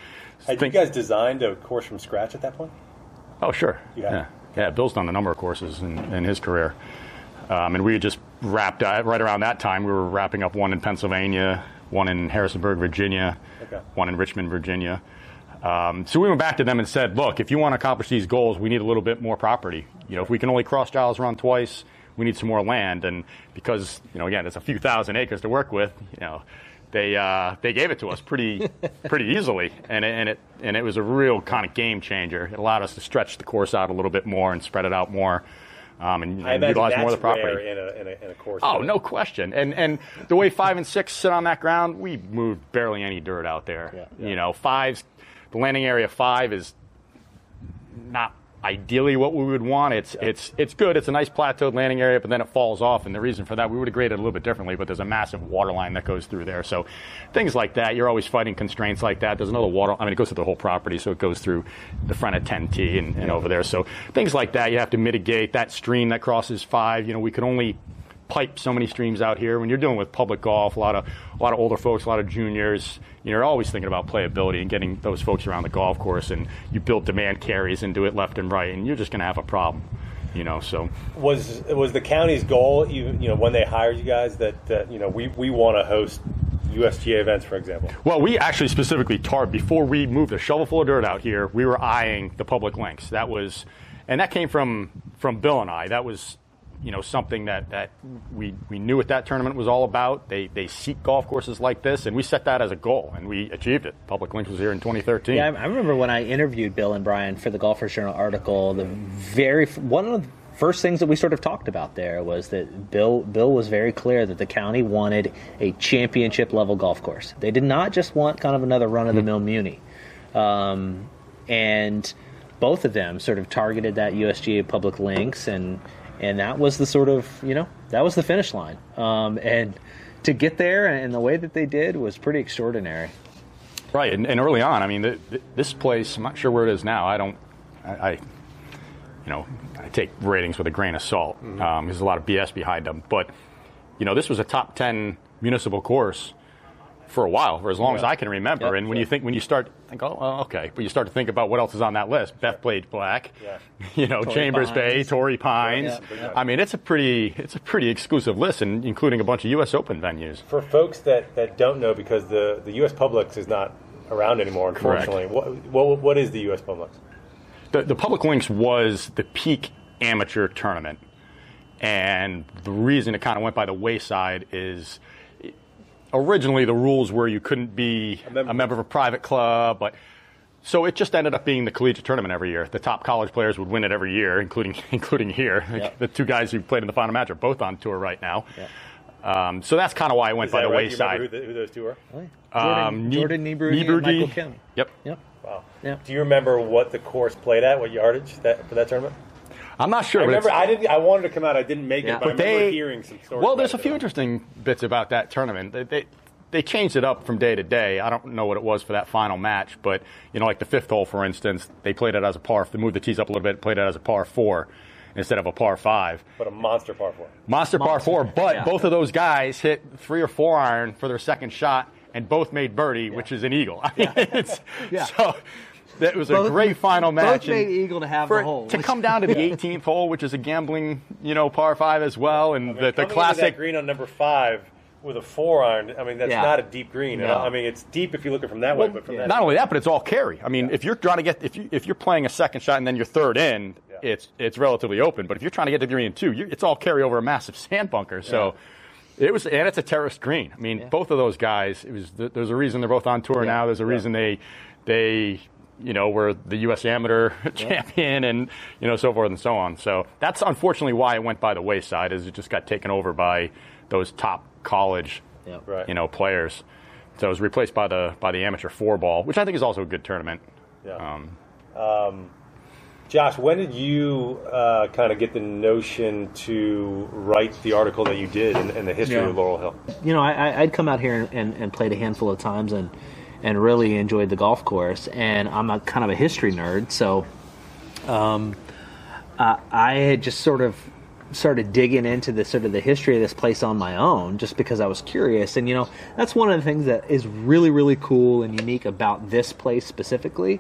Had you guys designed a course from scratch at that point?
Oh, sure.
Yeah.
Yeah. Yeah, Bill's done a number of courses in, in his career. Um, and we had just wrapped, uh, right around that time, we were wrapping up one in Pennsylvania, one in Harrisonburg, Virginia,
Okay.
one in Richmond, Virginia. Um, so we went back to them and said, look, if you want to accomplish these goals, we need a little bit more property. You know, if we can only cross Giles Run twice, we need some more land. And because, you know, again, it's a few thousand acres to work with, you know, they uh, they gave it to us pretty pretty easily, and it, and it and it was a real kind of game changer. It allowed us to stretch the course out a little bit more and spread it out more, um, and, and utilize more of the property.
in a, in a, in a course.
Oh, no question. And and the way five and six sit on that ground, we moved barely any dirt out there. You know, fives, the landing area five is not ideally what we would want. It's it's it's good. It's a nice plateaued landing area, but then it falls off. And the reason for that, we would have graded it a little bit differently, but there's a massive water line that goes through there. So things like that, you're always fighting constraints like that. There's another water. I mean, it goes through the whole property, so it goes through the front of 10T and, and over there. So things like that, you have to mitigate that stream that crosses five. You know, we could only pipe so many streams out here. When you're dealing with public golf, a lot of a lot of older folks, a lot of juniors, you're always thinking about playability and getting those folks around the golf course. And you build demand carries and do it left and right, and you're just going to have a problem. You know, so
Was was the county's goal, you, you know, when they hired you guys, that uh, you know we, we want to host USGA events, for example?
Well, we actually specifically tar before we moved a shovel full of dirt out here. We were eyeing the public links. That was, and that came from from Bill and I. That was, you know, something that that we we knew what that tournament was all about. They they seek golf courses like this, and we set that as a goal, and we achieved it. Public links was here in 2013.
Yeah, I I remember when I interviewed Bill and Brian for the Golfers Journal article. The very one of the first things that we sort of talked about there was that Bill Bill was very clear that the county wanted a championship level golf course. They did not just want kind of another run of the mill Muni, um, and both of them sort of targeted that USGA public links and and that was the sort of you know that was the finish line um, and to get there and the way that they did was pretty extraordinary.
Right, and, and early on, I mean, th th this place, I'm not sure where it is now. I don't, I, I you know, I take ratings with a grain of salt. Um, there's a lot of BS behind them, but you know, this was a top ten municipal course for a while, for as long as I can remember.
Yeah,
and when
sure.
you think, when you start think, oh, well, okay, but you start to think about what else is on that list. Bethpage Black,
Yeah.
you know,
Torrey
Chambers Bay,
Pines.
Torrey Pines.
Yeah.
I mean, it's a pretty, it's a pretty exclusive list, and including a bunch of U.S. Open venues.
For folks that, that don't know, because the, the U.S. Publinks is not around anymore, unfortunately. What, what what is the U.S. Publinks?
the, the Public Links was the peak amateur tournament. And the reason it kind of went by the wayside is originally the rules were you couldn't be a
member.
member, of a private club, but so it just ended up being the collegiate tournament every year. The top college players would win it every year, including including here.
Yep.
The two guys who played in the final match are both on tour right now. Um, so that's kind of why it went
Is
by
that
the
right? Do you
wayside.
who, the, who those two were?
Jordan,
Um,
Jordan
Nie-
Niebrugge, and Michael Kelly.
Yep.
Yep.
Wow.
Yeah.
Do you remember what the course played at? What yardage that, for that tournament?
I'm not sure.
I remember I didn't. I wanted to come out. I didn't make
Yeah.
it, but,
But
I remember
they-
hearing some stories.
Well,
about
there's a
it.
few interesting bits about that tournament. They, they they changed it up from day to day. I don't know what it was for that final match, but you know, like the fifth hole, for instance, they played it as a par. They moved the tees up a little bit, played it as a par four instead of a par five.
But a monster par four.
Monster, par four, but
yeah.
both of those guys hit three or four iron for their second shot, and both made birdie, which is an eagle. I mean, it's,
Yeah.
So that was a great final match.
both
match.
made eagle to have
for
the hole,
To come down to the 18th hole, which is a gambling, you know, par five as well, and the, the
Coming that
classic
green on number five with a four iron. I mean, that's
Yeah.
not a deep green.
No.
I mean, it's deep if you look at it from that way, but from that
Not only that, but it's all carry. I mean, if you're trying to get if you if you're playing a second shot and then you're third in, it's it's relatively open. But if you're trying to get to green two, you it's all carry over a massive sand bunker. So. It was, and it's a terraced green. I mean, both of those guys. It was. There's a reason they're both on tour now. There's a reason they, they, you know, were the U.S. Amateur champion, and you know, so forth and so on. So that's unfortunately why it went by the wayside. Is it just got taken over by those top college
Yep.
Right.
you know, players. So it was replaced by the by the amateur four ball, which I think is also a good tournament.
Yeah.
Um,
Josh, when did you uh, kind of get the notion to write the article that you did in, in the history
Yeah.
of Laurel Hill?
you know, I, I- I'd come out here and, and played a handful of times and and really enjoyed the golf course. And I'm a kind of a history nerd, so um, uh, I had just sort of started digging into the sort of the history of this place on my own, just because I was curious. And you know, that's one of the things that is really really cool and unique about this place specifically.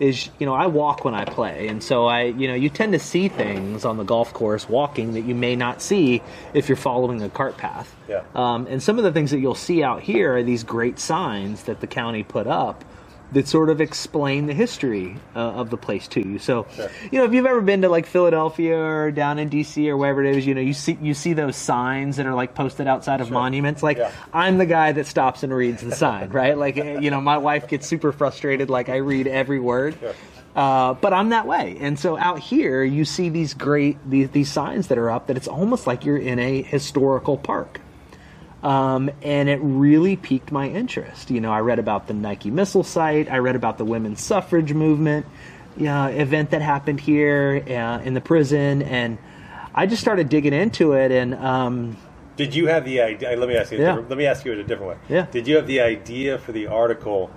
Is you know I walk when I play, and so I you know you tend to see things on the golf course walking that you may not see if you're following a cart path.
Yeah.
Um, and some of the things that you'll see out here are these great signs that the county put up that sort of explain the history uh, of the place to you. So, you know, if you've ever been to like Philadelphia or down in DC or wherever it is, you know, you see you see those signs that are like posted outside of monuments. Like,
Yeah.
I'm the guy that stops and reads the sign, right? Like, eh, you know, my wife gets super frustrated. Like, I read every word. Uh, but I'm that way, and so out here you see these great these, these signs that are up that it's almost like you're in a historical park um, and it really piqued my interest. You know, I read about the Nike missile site. I read about the women's suffrage movement uh, event that happened here uh, in the prison, and I just started digging into it. And um,
Did you have the idea? Let me ask you.
Yeah.
Let me ask you it a different way.
Yeah.
Did you have the idea for the article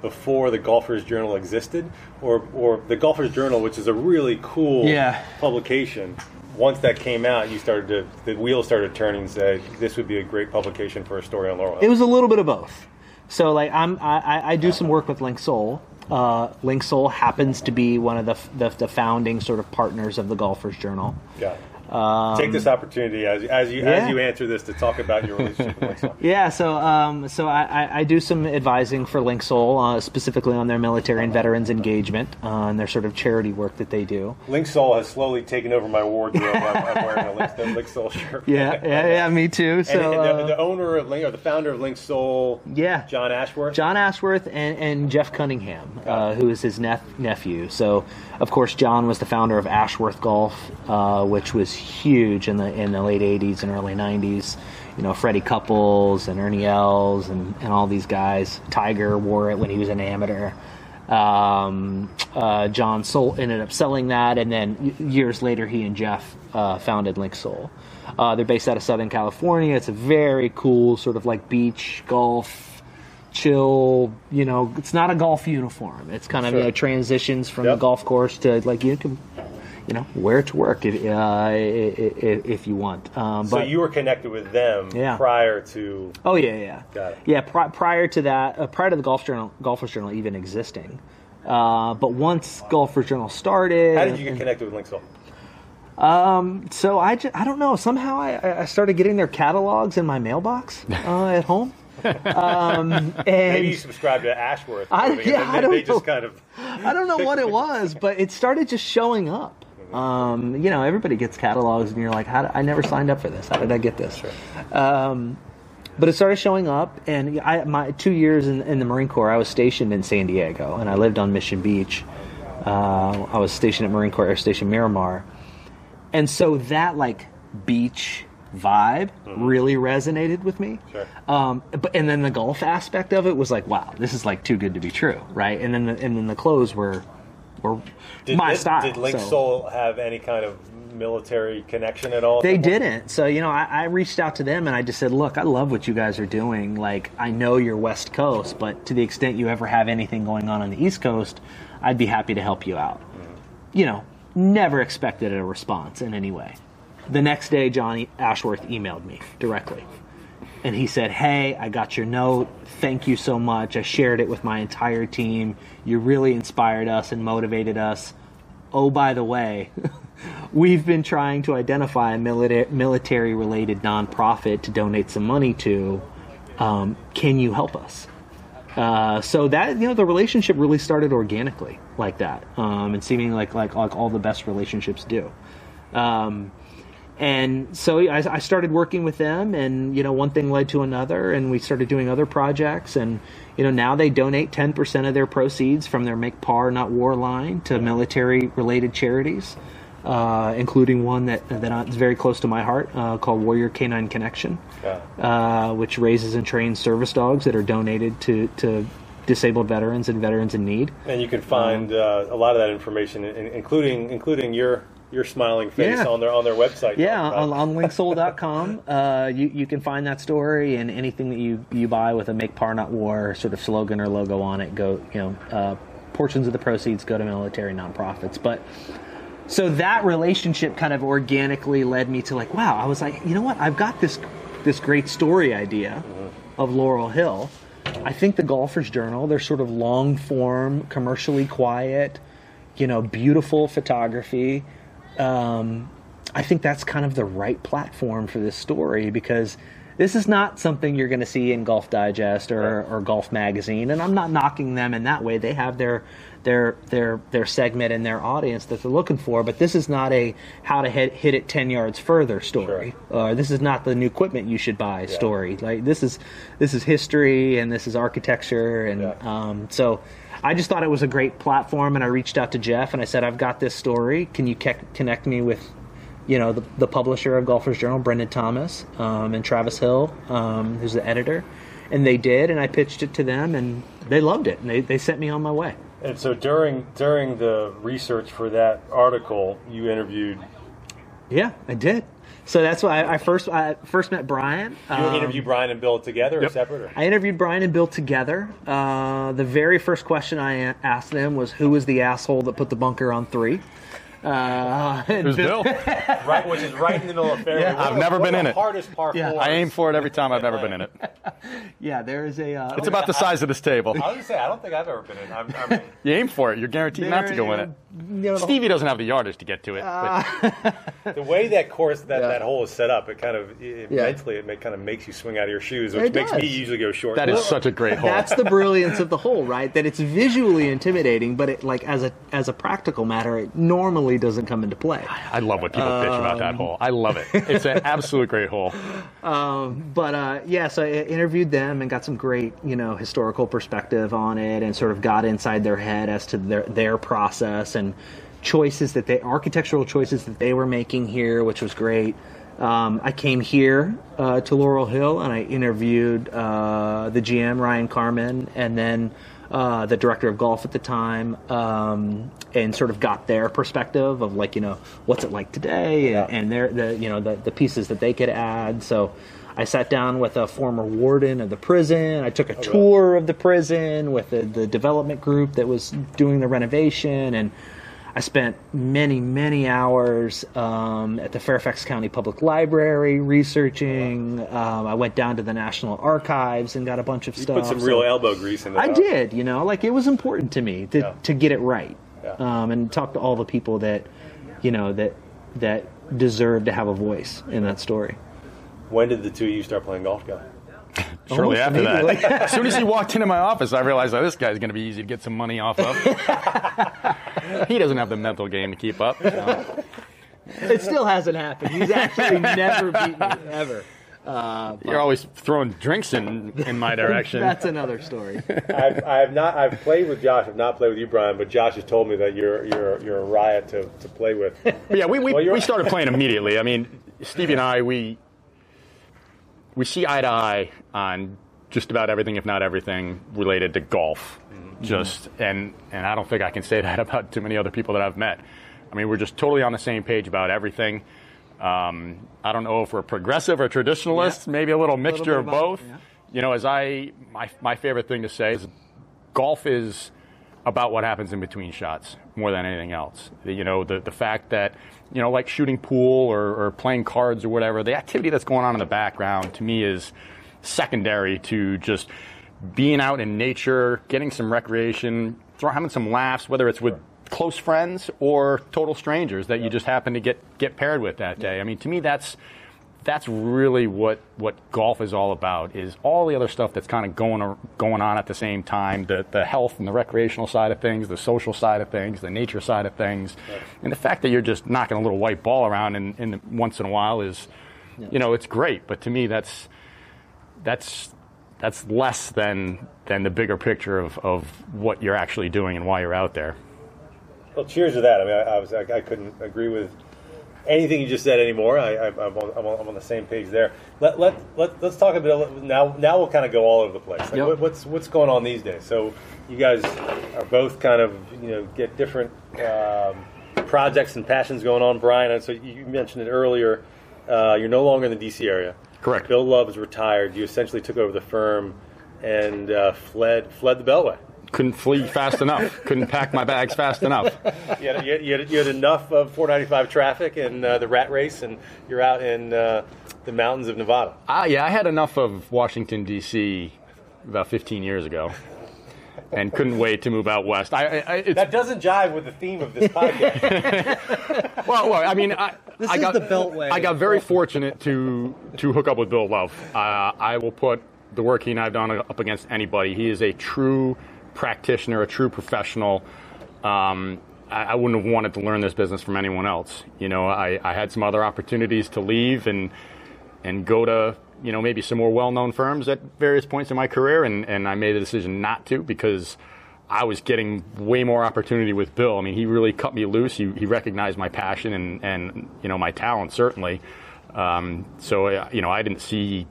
before the Golfers Journal existed, or or the Golfers Journal, which is a really cool
Yeah.
publication? Once that came out, you started to the wheels started turning. and Said this would be a great publication for a story on Laurel.
it was a little bit of both. So, like, I'm I, I- I do some work with Linksoul. Uh, Linksoul happens to be one of the, the the founding sort of partners of the Golfers Journal.
Yeah. Take this opportunity as as you
Um, yeah.
as you answer this to talk about your relationship with Link
Yeah, so um, so I, I, do some advising for Linksoul, uh, specifically on their military and veterans engagement uh, and their sort of charity work that they do.
Linksoul has slowly taken over my wardrobe. I'm, I'm wearing a Link, Link shirt.
Yeah, yeah, yeah, me too. So
and the,
uh,
the owner of Link, or the founder of Linksoul,
yeah,
John Ashworth.
John Ashworth and, and Jeff Cunningham, uh, who is his nep- nephew. So, of course, John was the founder of Ashworth Golf, uh, which was huge in the in the late '80s and early '90s. You know, Freddie Couples and Ernie Els and, and all these guys. Tiger wore it when he was an amateur. Um, uh, John sold, ended up selling that, and then years later, he and Jeff uh, founded Linksoul. Uh, they're based out of Southern California. It's a very cool sort of like beach golf chill. You know, it's not a golf uniform. It's kind of you know transitions from
Yep.
the golf course to like you can you know, wear it to work if uh, if, if you want. Um,
So
but
you were connected with them
Yeah.
prior to.
oh yeah, yeah,
Got it.
yeah. Pri- prior to that, uh, prior to the Golf Journal, Golfers Journal even existing. Uh, but once Golfers Journal started,
How did you get
and-
connected with Linksoul?
so I, ju- I don't know. Somehow I, I started getting their catalogs in my mailbox uh, at home. Um, and
Maybe you subscribed to Ashworth.
I-
and
yeah,
then
I don't
they just
know.
kind of.
I don't know what it was, but it started just showing up. Um, you know, everybody gets catalogs, and you're like, How did, I never signed up for this. How did I get this? Um, but it started showing up, and I, my two years in, in the Marine Corps, I was stationed in San Diego, and I lived on Mission Beach. Uh, I was stationed at Marine Corps Air Station Miramar, and so that like beach vibe really resonated with me.
Sure.
Um, but and then the golf aspect of it was like, wow, this is like too good to be true, right? And then the, and then the clothes were were
Did,
my
did,
style.
Did Link
so-
Soul have any kind of military connection at all?
They didn't. So, you know, I, I reached out to them and I just said, look, I love what you guys are doing. Like, I know you're West Coast, but to the extent you ever have anything going on on the East Coast, I'd be happy to help you out. Mm-hmm. You know, never expected a response in any way. The next day, Johnny Ashworth emailed me directly. And he said, Hey, I got your note. Thank you so much. I shared it with my entire team. You really inspired us and motivated us. Oh, by the way, we've been trying to identify a military related nonprofit to donate some money to. Um, can you help us? Uh, so that you know the relationship really started organically like that, um, and seeming like, like like all the best relationships do. Um, and so I, I started working with them, and you know one thing led to another, and we started doing other projects, and you know now they donate ten percent of their proceeds from their Make Par Not War line to military related charities, uh, including one that that is very close to my heart uh, called Warrior Canine Connection, uh, which raises and trains service dogs that are donated to to disabled veterans and veterans in need.
And you can find uh, a lot of that information, in, including including your your smiling face
Yeah.
on their on their website.
Yeah, on, on linksoul.com, uh, you, you can find that story and anything that you, you buy with a Make Par Not War sort of slogan or logo on it. Go, you know, uh, portions of the proceeds go to military nonprofits. But so that relationship kind of organically led me to like, wow, I was like, you know what? I've got this this great story idea of Laurel Hill. I think the Golfers Journal, they're sort of long form, commercially quiet, you know, beautiful photography. Um, I think that's kind of the right platform for this story because this is not something you're going to see in Golf Digest or, or Golf Magazine, and I'm not knocking them in that way. They have their their their their segment and their audience that they're looking for, but this is not a how to hit, hit it ten yards further story. Or this is not the new equipment you should buy story. Like this is this is history and this is architecture, and um, so. I just thought it was a great platform, and I reached out to Jeff and I said, "I've got this story. Can you ke- connect me with you know, the, the publisher of Golfers Journal, Brendan Thomas, um, and Travis Hill, um, who's the editor. And they did, and I pitched it to them, and they loved it, and they, they sent me on my way.
And so during during the research for that article, you interviewed.
Yeah, I did. So that's why I, I first I first met Brian.
You
Um,
interviewed Brian and Bill together or separate? Or?
I interviewed Brian and Bill together. Uh, the very first question I asked them was, "Who was the asshole that put the bunker on three? Uh,
It was Bill.
right, which is right in the middle of fairway.
Yeah, I've never been in it.
Hardest par
Yeah.
fours.
I aim for it every time. I've never been in it.
yeah, there is a. Uh,
It's about the size of this table.
I was gonna say I don't think I've ever been in. I'm, I mean,
You aim for it. You're guaranteed not to go in it.
you know,
Stevie doesn't have the yardage to get to it. but
the way that course that, that hole is set up, it kind of it,
Yeah.
mentally it kind of makes you swing out of your shoes, which
It
makes
does.
me usually go short.
that is such a great hole.
That's the brilliance of the hole, right? That it's visually intimidating, but it like as a as a practical matter, it normally doesn't come into play.
I love when people bitch about that hole. I love it. It's an absolute great hole.
But uh, yeah, so I interviewed them and got some great, you know, historical perspective on it, and sort of got inside their head as to their their process and choices that they architectural choices that they were making here, which was great. Um, I came here uh, to Laurel Hill and I interviewed uh, the GM Ryan Carmen and then uh, the director of golf at the time, um, and sort of got their perspective of like you know what's it like today and, and their the you know the, the pieces that they could add. So I sat down with a former warden of the prison. I took a tour of the prison with the, the development group that was doing the renovation and. I spent many, many hours um, at the Fairfax County Public Library researching. Um, I went down to the National Archives and got a bunch of stuff.
You
stuff.
put some
So-
real elbow grease in
I
that.
did, you know, like it was important to me to,
Yeah.
to get it right,
Yeah.
um, and talk to all the people that, you know, that that deserve to have a voice in that story.
When did the two of you start playing golf together?
Oh, Shortly
Almost
after that, as soon as he walked into my office, I realized that this guy's going to be easy to get some money off of. he doesn't have the mental game to keep up. so.
It still hasn't happened. He's actually never beat me ever.
Uh, you're always throwing drinks in in my direction.
That's another story.
I've, I have not. I've played with Josh. I've not played with you, Brian. But Josh has told me that you're you're you're a riot to, to play with.
yeah, we, we,
Well,
we started playing immediately. I mean, Stevie and I, we we see eye to eye on just about everything, if not everything, related to golf. Just and and I don't think I can say that about too many other people that I've met. I mean, we're just totally on the same page about everything. Um, I don't know if we're progressive or traditionalists, maybe a little mixture
bit
of
of both,
both.
yeah.
You know, as I my my favorite thing to say is golf is about what happens in between shots more than anything else. You know, the, the fact that, you know, like shooting pool or, or playing cards or whatever, the activity that's going on in the background to me is secondary to just being out in nature, getting some recreation, throw, having some laughs, whether it's with close friends or total strangers that you just happen to get, get paired with that day. I mean, to me, that's that's really what what golf is all about is all the other stuff that's kind of going going on at the same time the the health and the recreational side of things the social side of things the nature side of things. And the fact that you're just knocking a little white ball around in, in once in a while is you know it's great but to me that's that's that's less than than the bigger picture of, of what you're actually doing and why you're out there.
Well, cheers to that. I mean, I, I was I, I couldn't agree with anything you just said anymore. I, I, I'm, on, I'm, on, I'm on the same page there. Let let let let's talk a bit now. Now we'll kind of go all over the place. Like
Yep.
what, what's what's going on these days? So you guys are both kind of you know get different um, projects and passions going on. Brian, so you mentioned it earlier. Uh, you're no longer in the DC area.
Correct.
Bill Love is retired. You essentially took over the firm and uh, fled fled the Beltway.
Couldn't flee fast enough couldn't pack my bags fast enough
you had, you, had, you, had, you had enough of 495 traffic and uh, the rat race, and you're out in uh, the mountains of Nevada.
Uh, yeah, I had enough of Washington D.C. about 15 years ago, and couldn't wait to move out west. I, I, I it's,
That doesn't jive with the theme of this podcast.
well, well, I mean, I,
This
I
is
got,
the Beltway.
I got very fortunate to to hook up with Bill Love. Uh, I will put the work he and I've done up against anybody. He is a true practitioner, a true professional. Um, I, I wouldn't have wanted to learn this business from anyone else. You know, I, I had some other opportunities to leave and and go to you know maybe some more well-known firms at various points in my career, and, and I made the decision not to because I was getting way more opportunity with Bill. I mean, he really cut me loose. He, he recognized my passion and, and you know my talent certainly. Um, so uh, you know, I didn't see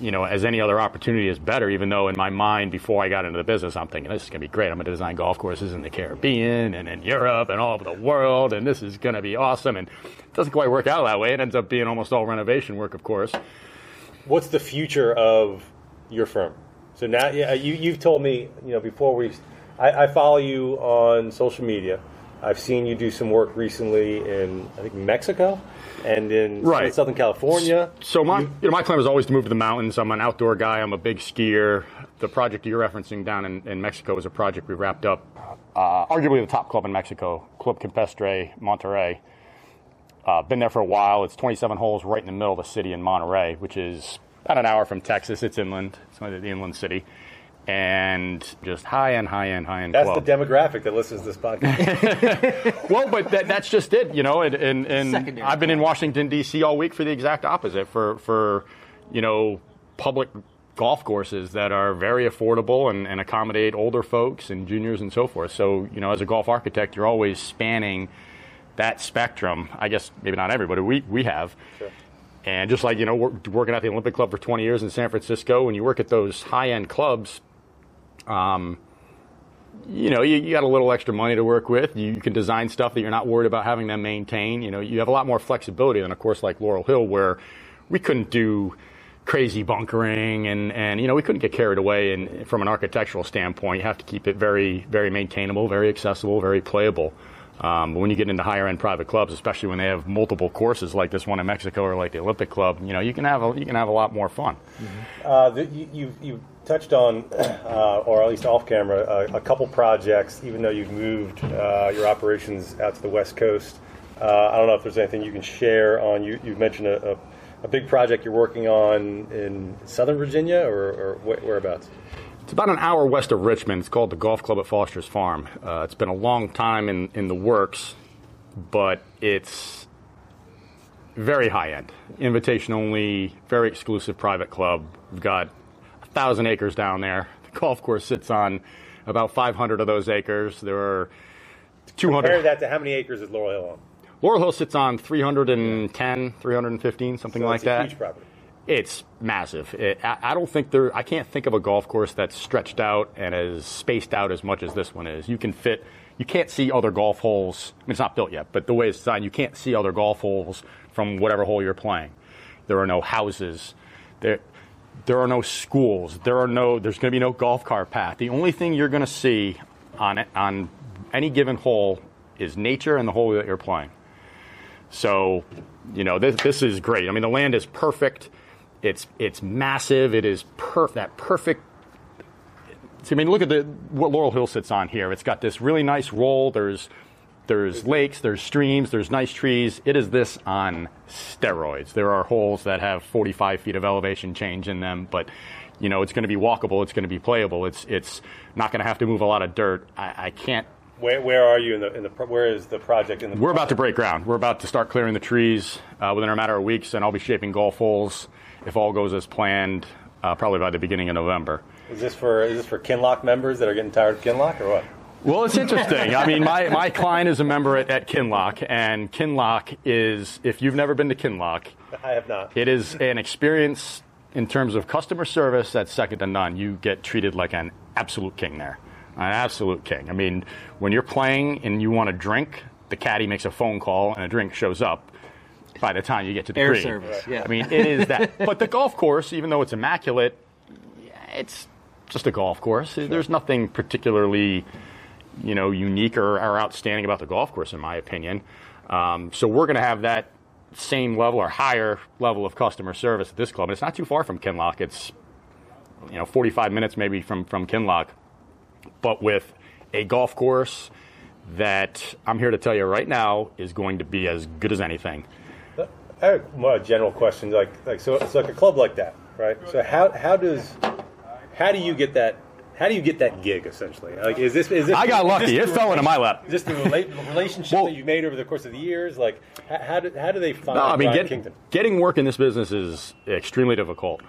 you know as any other opportunity is better. Even though in my mind before I got into the business, I'm thinking this is going to be great. I'm going to design golf courses in the Caribbean and in Europe and all over the world, and this is going to be awesome. And it doesn't quite work out that way. It ends up being almost all renovation work, of course.
What's the future of your firm? So now, yeah, you, you've told me, you know, before we, I, I follow you on social media. I've seen you do some work recently in, I think, Mexico and in
Right.
Southern California.
So my, you know, my plan was always to move to the mountains. I'm an outdoor guy. I'm a big skier. The project you're referencing down in, in Mexico is a project we wrapped up. Uh, arguably the top club in Mexico, Club Campestre Monterrey. Uh, been there for a while. It's 27 holes right in the middle of the city in Monterrey, which is about an hour from Texas. It's inland. It's the inland city. And just high end, high end, high end
That's
club.
the demographic that listens to this podcast.
well, but that, that's just it, you know. And, and, and
Secondary.
I've been in Washington D.C. all week for the exact opposite for for you know public golf courses that are very affordable and, and accommodate older folks and juniors and so forth. So you know, as a golf architect, you're always spanning that spectrum. I guess maybe not everybody. We we have. And just like you know, working at the Olympic Club for 20 years in San Francisco, when you work at those high-end clubs, um, you know, you, you got a little extra money to work with. You can design stuff that you're not worried about having them maintain. You know, you have a lot more flexibility than a course like Laurel Hill, where we couldn't do crazy bunkering and, and you know we couldn't get carried away. And from an architectural standpoint, you have to keep it very very maintainable, very accessible, very playable. Um, but when you get into higher end private clubs, especially when they have multiple courses like this one in Mexico or like the Olympic Club, you know, you can have a, you can have a lot more fun.
Uh, the, you, you, you touched on, uh, or at least off camera, uh, a couple projects, even though you've moved uh, your operations out to the West Coast. Uh, I don't know if there's anything you can share on, you, you mentioned a, a, a big project you're working on in Southern Virginia or, or whereabouts?
It's about an hour west of Richmond. It's called the Golf Club at Foster's Farm. Uh, it's been a long time in, in the works, but it's very high end. Invitation only, very exclusive private club. We've got a thousand acres down there. The golf course sits on about 500 of those acres. There are 200.
Compare that to how many acres is Laurel Hill on?
Laurel Hill sits on 310, 315, something
So
like
it's a
that.
huge property.
It's massive. It, I, I don't think there. I can't think of a golf course that's stretched out and as spaced out as much as this one is. You can fit. You can't see other golf holes. I mean, it's not built yet, but the way it's designed, you can't see other golf holes from whatever hole you're playing. There are no houses. There, there are no schools. There are no. There's going to be no golf cart path. The only thing you're going to see on it- on any given hole is nature and the hole that you're playing. So, you know, this, this is great. I mean, the land is perfect. It's it's massive. It is perf- that perfect. So, I mean, look at the what Laurel Hill sits on here. It's got this really nice roll. There's there's lakes, there's streams, there's nice trees. It is this on steroids. There are holes that have 45 feet of elevation change in them, but you know, it's going to be walkable. It's going to be playable. It's it's not going to have to move a lot of dirt. I, I can't
Where, where are you in the, in the, where is the project in the
we're about to break ground. We're about to start clearing the trees uh, within a matter of weeks, and I'll be shaping golf holes if all goes as planned, uh, probably by the beginning of November.
Is this for is this for Kinloch members that are getting tired of Kinloch or what?
Well, it's interesting. I mean, my, my client is a member at, at Kinloch, and Kinloch is, if you've never been to Kinloch,
I have not.
it is an experience in terms of customer service that's second to none. You get treated like an absolute king there. An absolute king. I mean, when you're playing and you want a drink, the caddy makes a phone call and a drink shows up by the time you get to the
Air
green.
service, yeah.
I mean, it is that. but the golf course, even though it's immaculate, it's just a golf course. There's nothing particularly, you know, unique or, or outstanding about the golf course, in my opinion. Um, so we're going to have that same level or higher level of customer service at this club. And it's not too far from Kinloch. It's you know 45 minutes maybe from from Kinloch, but with a golf course that I'm here to tell you right now is going to be as good as anything.
I have more general questions like like so it's like a club like that, right? So how how does how do you get that how do you get that gig essentially? Like is this is this
I got lucky. It fell into my lap.
Is this the rela- relationship
Well-
that you've made over the course of the years? Like how, how do how do they find
No, I mean, get, getting work in this business is extremely difficult.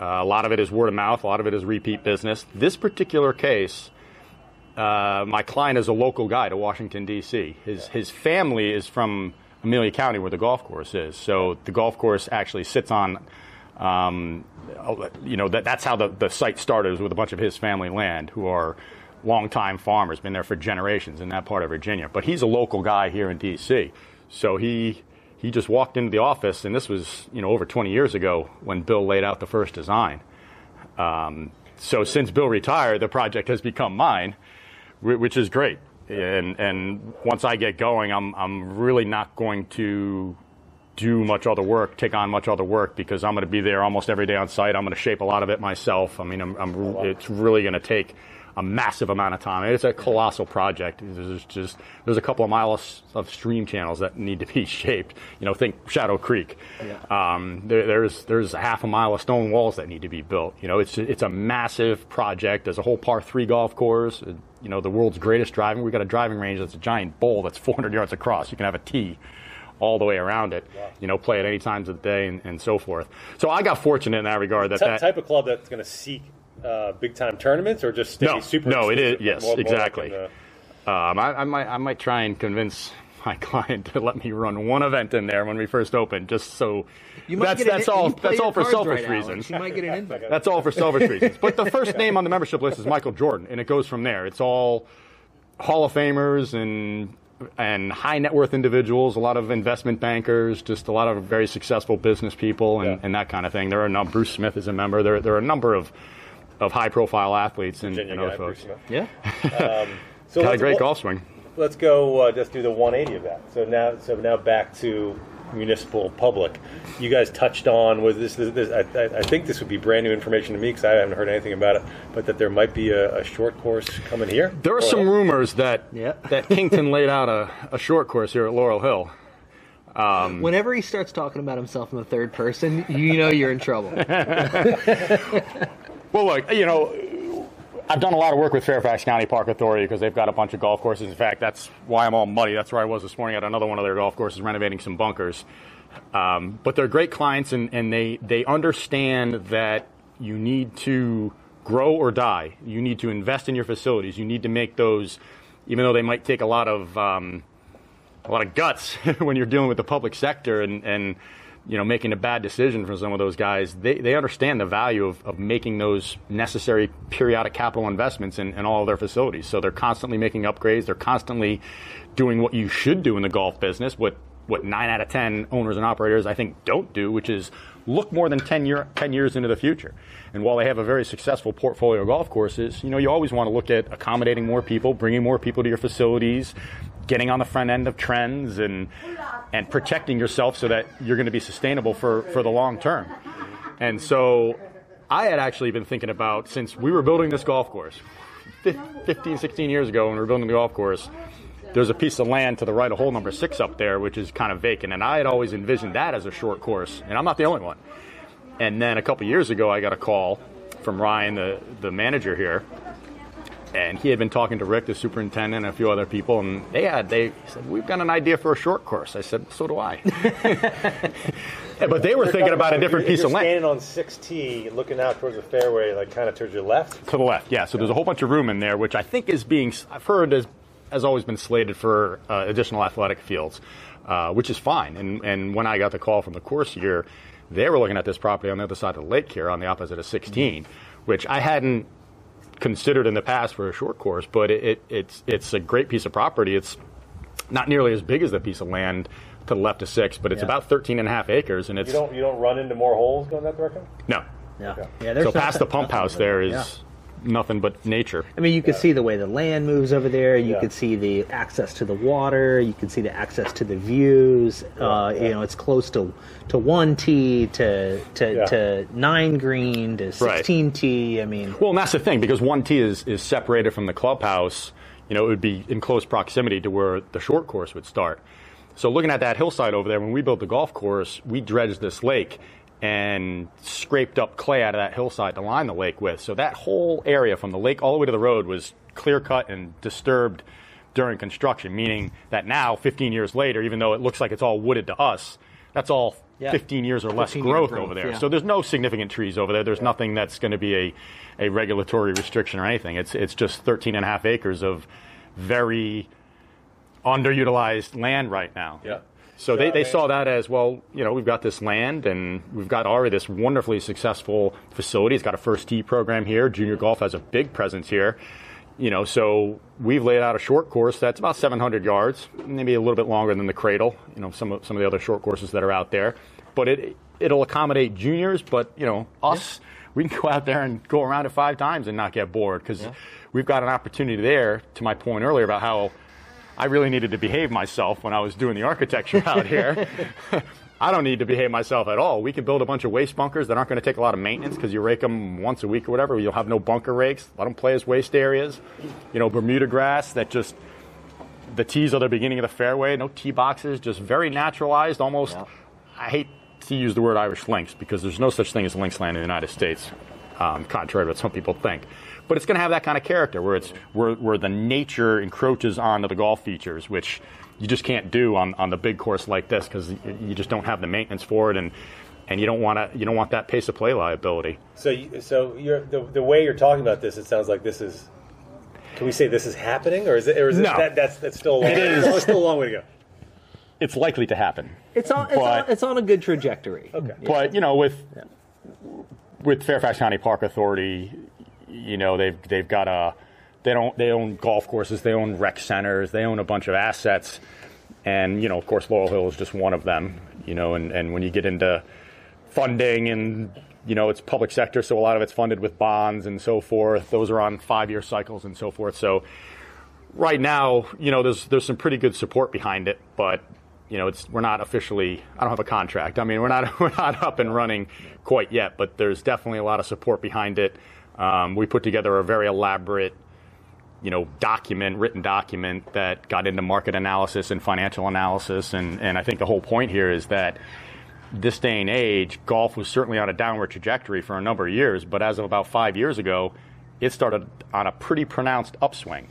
Uh, a lot of it is word of mouth. A lot of it is repeat business. This particular case, uh, my client is a local guy to Washington D.C. His his family is from Amelia County, where the golf course is. So the golf course actually sits on. Um, you know that that's how the, the site started with a bunch of his family land who are longtime farmers, been there for generations in that part of Virginia. But he's a local guy here in D.C. So he he just walked into the office, and this was you know over 20 years ago when Bill laid out the first design. Um, so since Bill retired, the project has become mine, which is great. And and once I get going, I'm I'm really not going to do much other work, take on much other work because I'm going to be there almost every day on site. I'm going to shape a lot of it myself. I mean, I'm, I'm it's really going to take a massive amount of time. It's a colossal project. There's just there's a couple of miles of stream channels that need to be shaped. You know, think Shadow Creek. Um, there, there's there's a half a mile of stone walls that need to be built. You know, it's it's a massive project. There's a whole par three golf course. uh, You know, the world's greatest driving. We've got a driving range that's a giant bowl that's 400 yards across. You can have a tee all the way around it. You know, play at any times of the day and, and so forth. So I got fortunate in that regard. That,
Ty-
that
type of club that's going to seek uh, big time tournaments or just stay
no,
super
no, it is yes,
More- more like
exactly.
the-
Um, I, I might I might try and convince my client to let me run one event in there when we first open, just so
You might
that's
get an-
all
you
that's all for selfish
right,
reasons.
You might get an invite.
That's all for selfish reasons. But the first name on the membership list is Michael Jordan, and it goes from there. It's all Hall of Famers and and high net worth individuals, a lot of investment bankers, just a lot of very successful business people, and,
Yeah.
and that kind of thing. There are a number. Bruce Smith is a member. There there are a number of of high profile athletes and,
Virginia
and other folks.
Smith.
Yeah.
So
Got a great
well,
golf swing.
let's go. Uh, just do the 180 of that. So now, so now back to municipal public. You guys touched on was this. this, this I, I, I think this would be brand new information to me because I haven't heard anything about it. But that there might be a, a short course coming here.
There are
Or-
some rumors that
Yeah.
that Kington laid out a, a short course here at Laurel Hill.
Whenever he starts talking about himself in the third person, you know you're in trouble.
Well, look, you know, I've done a lot of work with Fairfax County Park Authority because they've got a bunch of golf courses. In fact, that's why I'm all muddy. That's where I was this morning at another one of their golf courses, renovating some bunkers. Um, but they're great clients, and, and they they understand that you need to grow or die. You need to invest in your facilities. You need to make those, even though they might take a lot of um, a lot of guts when you're dealing with the public sector and, and you know making a bad decision for some of those guys. They, they understand the value of, of making those necessary periodic capital investments in, in all of their facilities. So they're constantly making upgrades. They're constantly doing what you should do in the golf business. What what nine out of ten owners and operators I think don't do, which is look more than 10, year, 10 years into the future. And while they have a very successful portfolio of golf courses, you know, you always want to look at accommodating more people, bringing more people to your facilities, getting on the front end of trends and and protecting yourself so that you're going to be sustainable for, for the long term. And so I had actually been thinking about since we were building this golf course fif- 15, 16 years ago when we were building the golf course, there's a piece of land to the right of hole number six up there, which is kind of vacant. And I had always envisioned that as a short course, and I'm not the only one. And then a couple years ago, I got a call from Ryan, the, the manager here, and he had been talking to Rick, the superintendent, and a few other people, and they had they said we've got an idea for a short course. I said, so do I. but they were thinking about a different piece of land.
standing on 6T, looking out towards the fairway, like kind of towards your left.
To the left, yeah. So there's a whole bunch of room in there, which I think is being, I've heard has, has always been slated for uh, additional athletic fields, uh, which is fine. And, and when I got the call from the course year, they were looking at this property on the other side of the lake here on the opposite of 16, which I hadn't considered in the past for a short course, but it, it, it's, it's a great piece of property. It's not nearly as big as the piece of land to the left of six, but it's
Yeah.
about 13 and a half acres. And it's,
You don't you don't run into more holes going that direction.
no.
Yeah.
Okay.
Yeah, there's
So past the pump house there is
Yeah.
Nothing but nature.
I mean, you could see the way the land moves over there. You
Yeah.
could see the access to the water. You can see the access to the views. Uh,
yeah.
You know, it's close to to one T to to,
Yeah.
to nine green to sixteen i mean,
Well, and that's the thing because one tee is, is separated from the clubhouse. You know, it would be in close proximity to where the short course would start. So, looking at that hillside over there, when we built the golf course, we dredged this lake and scraped up clay out of that hillside to line the lake with. So that whole area from the lake all the way to the road was clear cut and disturbed during construction. Meaning that now, 15 years later, even though it looks like it's all wooded to us, that's all
Yeah.
15 years or less
15 year
growth,
growth,
over there.
yeah.
So there's no significant trees over there. There's nothing that's going to be a, a regulatory restriction or anything. It's it's just 13 and a half acres of very underutilized land right now.
Yeah.
So they, they saw that as well. You know, we've got this land and we've got already this wonderfully successful facility. It's got a first tee program here. Junior golf has a big presence here. You know, so we've laid out a short course that's about 700 yards, maybe a little bit longer than the Cradle. You know, some of some of the other short courses that are out there, but it it'll accommodate juniors. But you know, us, we can go out there and go around it five times and not get bored because we've got an opportunity there. To my point earlier about how I really needed to behave myself when I was doing the architecture out here. I don't need to behave myself at all. We can build a bunch of waste bunkers that aren't going to take a lot of maintenance because you rake them once a week or whatever. You'll have no bunker rakes. Let them play as waste areas. You know, Bermuda grass that just the tees are the beginning of the fairway. No tee boxes, just very naturalized. Almost. I hate to use the word Irish links because there's no such thing as links land in the United States, um, contrary to what some people think. But it's going to have that kind of character where it's where, where the nature encroaches onto the golf features, which you just can't do on, on the big course like this because you just don't have the maintenance for it, and and you don't want to you don't want that pace of play liability.
So, you, so you're the, the way you're talking about this, it sounds like this is. Can we say this is happening, or is it? Or is it
No.
that, that's that's still a long,
It is.
it's still a long way to go.
It's likely to happen.
it's on it's, on it's on a good trajectory.
Okay.
But you know, with with Fairfax County Park Authority, you know they've they've got a they don't they own golf courses, they own rec centers, they own a bunch of assets, and you know of course Laurel Hill is just one of them. You know, and and when you get into funding and you know it's public sector, so a lot of it's funded with bonds and so forth. Those are on five year cycles and so forth. So right now, you know, there's there's some pretty good support behind it, but you know, it's we're not officially. I don't have a contract. I mean, we're not we're not up and running quite yet, but there's definitely a lot of support behind it. Um, we put together a very elaborate, you know, document, written document that got into market analysis and financial analysis, and and I think the whole point here is that this day and age, golf was certainly on a downward trajectory for a number of years, but as of about five years ago, it started on a pretty pronounced upswing.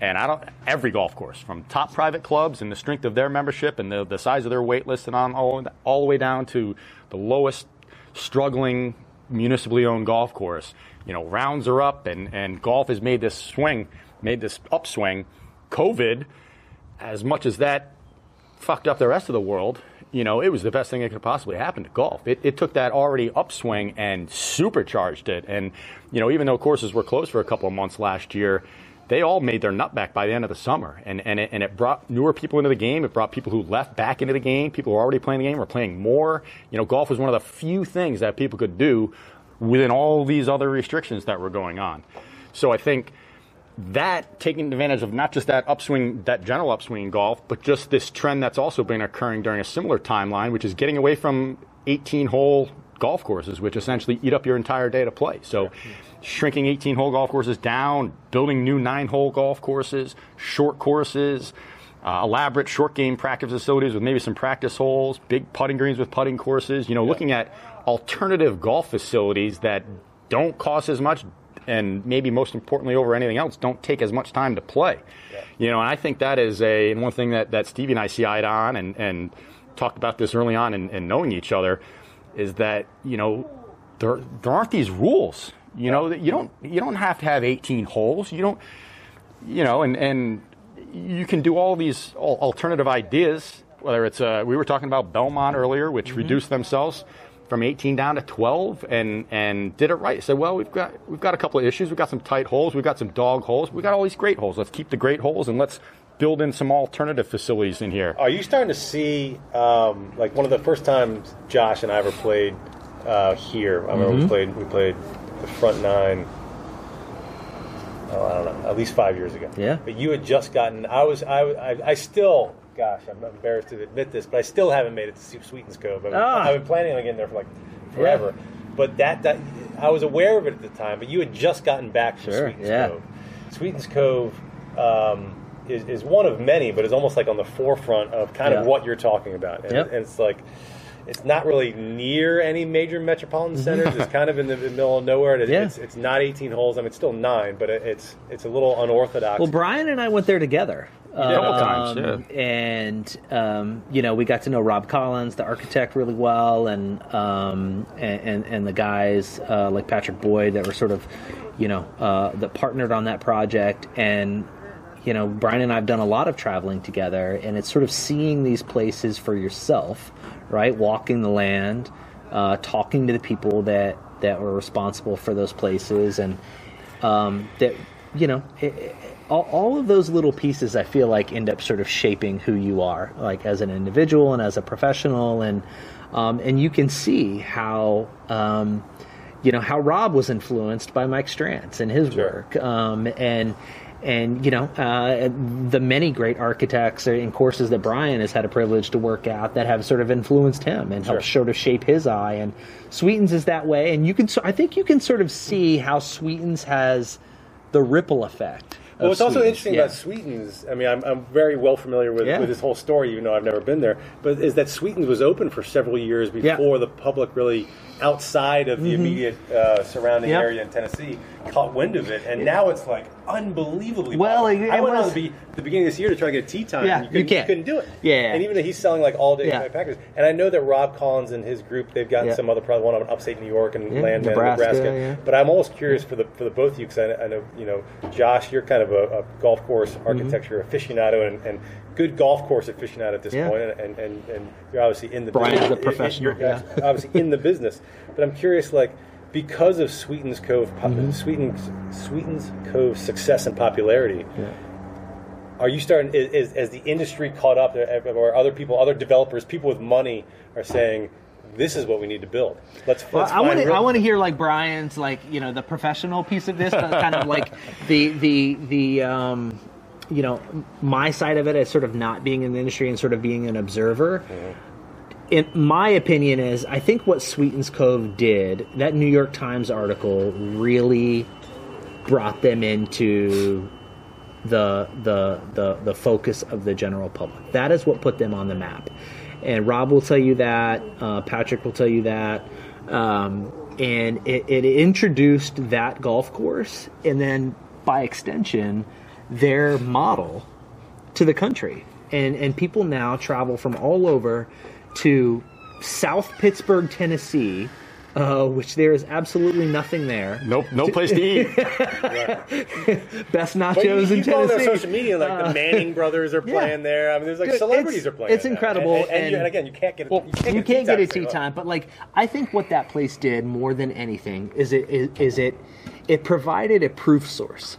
And I don't every golf course, from top private clubs and the strength of their membership and the, the size of their wait list, and on all, all the way down to the lowest struggling municipally owned golf course. You know, rounds are up, and, and golf has made this swing, made this upswing. COVID, as much as that fucked up the rest of the world, you know, it was the best thing that could possibly happen to golf. It, it took that already upswing and supercharged it. And, you know, even though courses were closed for a couple of months last year, they all made their nut back by the end of the summer. And, and, it, and it brought newer people into the game. It brought people who left back into the game. People who were already playing the game were playing more. You know, golf was one of the few things that people could do within all these other restrictions that were going on. So I think that taking advantage of not just that upswing, that general upswing in golf, but just this trend that's also been occurring during a similar timeline, which is getting away from 18 hole golf courses, which essentially eat up your entire day to play. So, shrinking 18 hole golf courses down, building new nine hole golf courses, short courses. Uh, elaborate short game practice facilities with maybe some practice holes, big putting greens with putting courses. You know, looking at alternative golf facilities that don't cost as much, and maybe most importantly over anything else, don't take as much time to play. Yeah. You know, and I think that is a and one thing that, that Stevie and I see eye on and, and talked about this early on in, in knowing each other is that, you know, there there aren't these rules. You know, that you don't you don't have to have 18 holes. You don't you know, and, and you can do all these alternative ideas. Whether it's uh, we were talking about Belmont earlier, which mm-hmm. reduced themselves from 18 down to 12 and and did it right. Said, well, we've got we've got a couple of issues. We've got some tight holes. We've got some dog holes. We've got all these great holes. Let's keep the great holes and let's build in some alternative facilities in here.
Are you starting to see um, like one of the first times Josh and I ever played uh, here? I remember mm-hmm. we played we played the front nine oh, I don't know, at least five years ago.
Yeah.
But you had just gotten. I was. I. I, I still. Gosh, I'm embarrassed to admit this, but I still haven't made it to Sweetens Cove. I've, ah. I've been planning on getting there for like forever. Yeah. But that that I was aware of it at the time. But you had just gotten back from sure, Sweetens yeah. Cove. Sweetens Cove. Um, is, is one of many, but is almost like on the forefront of kind yeah. of what you're talking about. And,
yep.
and it's like, it's not really near any major metropolitan mm-hmm. centers. it's kind of in the middle of nowhere. It's, yeah. it's, it's, not 18 holes. I mean, it's still nine, but it's it's a little unorthodox.
Well, Brian and I went there together.
a couple um, times,
yeah. And um, you know, we got to know Rob Collins, the architect, really well, and um, and, and, and the guys uh, like Patrick Boyd that were sort of, you know, uh, that partnered on that project. And you know, Brian and I have done a lot of traveling together, and it's sort of seeing these places for yourself right? Walking the land, uh, talking to the people that that were responsible for those places, and um, that you know. It, it, all, all of those little pieces, I feel like, end up sort of shaping who you are, like as an individual and as a professional, and um, and you can see how um, you know how Rob was influenced by Mike Strantz and his sure. work, um, and and you know uh, the many great architects and courses that Brian has had a privilege to work at that have sort of influenced him and sure. helped sort of shape his eye. And Sweetens is that way, and you can I think you can sort of see how Sweetens has the ripple effect.
Well, what's also interesting yeah. about Sweetens, I mean, I'm, I'm very well familiar with, yeah. with this whole story, even though I've never been there, but is that Sweetens was open for several years before yeah. the public really outside of the mm-hmm. immediate uh, surrounding yep. area in Tennessee caught wind of it, and now it's like unbelievably.
Well, it, it
I went
was,
on the, the, beginning of this year to try to get a tee time.
Yeah,
and you, couldn't,
you, can't.
you couldn't do it.
Yeah,
and even though he's selling like all day yeah. packages, and I know that Rob Collins and his group they've got yeah. some other probably one on upstate New York and yeah, Landmand, Nebraska. Nebraska. But I'm almost curious for the for the both of you because I, I, know you know Josh, you're kind of a, a golf course mm-hmm. architecture mm-hmm. aficionado and, and good golf course aficionado at this point, and, and, and you're obviously in the
Brian's
business.
a professional.
You're yeah. obviously in the business, but I'm curious, like because of Sweetens Cove, mm-hmm. Sweetens Sweetens Cove success and popularity.
Yeah.
Are you starting is, as the industry caught up, or other people, other developers, people with money are saying? This is what we need to build. Let's.
Well,
let's
I want to. I want to hear like Brian's, like you know, the professional piece of this, kind of like the the the um, you know, my side of it as sort of not being in the industry and sort of being an observer. In my opinion, is I think what Sweetens Cove did that New York Times article really brought them into the the the the focus of the general public. That is what put them on the map. And Rob will tell you that. Uh, Patrick will tell you that. Um, and it, it introduced that golf course, and then by extension, their model to the country. And and people now travel from all over to South Pittsburg, Tennessee. Uh, which there is absolutely nothing there.
Nope, no place to eat.
Best nachos
But you, you
in
go on their social media, like the Manning brothers are
yeah.
playing there. I mean, there's like
Dude,
celebrities
it's-
are playing.
it's
there.
incredible,
And, and, you-
and-
and again, you can't get it.
Well,
you can't,
you can't get a
tee
tee
time.
time, but like I think what that place did more than anything is it is, is it it provided a proof source.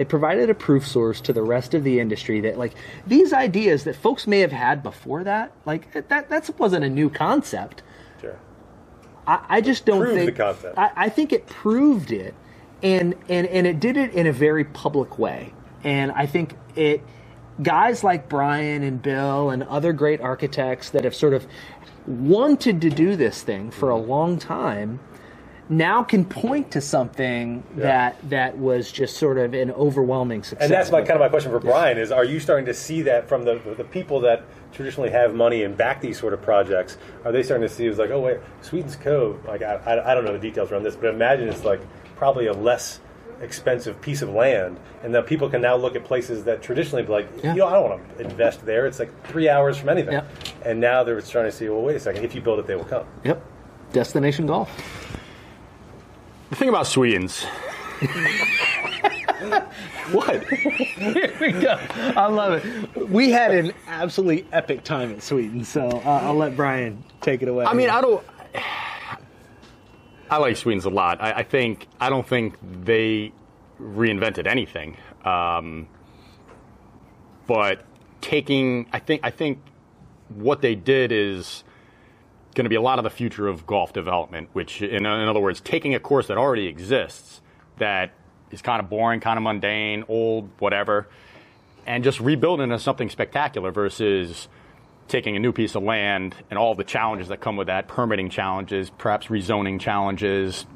It provided a proof source to the rest of the industry that like these ideas that folks may have had before that, like that that wasn't a new concept.
Sure.
I, I just don't
Proved
think
the concept.
I, I think it proved it, and and and it did it in a very public way. And I think it guys like Brian and Bill and other great architects that have sort of wanted to do this thing for a mm-hmm. long time now can point to something that that was just sort of an overwhelming success.
And that's my kind of my question for Brian is: Are you starting to see that from the the people that traditionally have money and back these sort of projects? Are they starting to see it's like, oh wait, Sweetens Cove? Like I, I, I don't know the details around this, but imagine it's like probably a less expensive piece of land, and that people can now look at places that traditionally be like,
Yeah.
you know, I don't want to invest there. It's like three hours from anything,
Yep.
and now they're starting to see, well, wait a second, if you build it, they will come.
Yep. Destination golf.
The thing about Sweetens,
What? Here we go. I love it. We had an absolutely epic time at Sweetens, so uh, I'll let Brian take it away.
I mean, I don't. I like Sweetens a lot. I, I think I don't think they reinvented anything, um, but taking I think I think what they did is going to be a lot of the future of golf development. Which, in, in other words, taking a course that already exists that is kind of boring, kind of mundane, old, whatever, and just rebuilding it into something spectacular versus taking a new piece of land and all the challenges that come with that permitting challenges, perhaps rezoning challenges,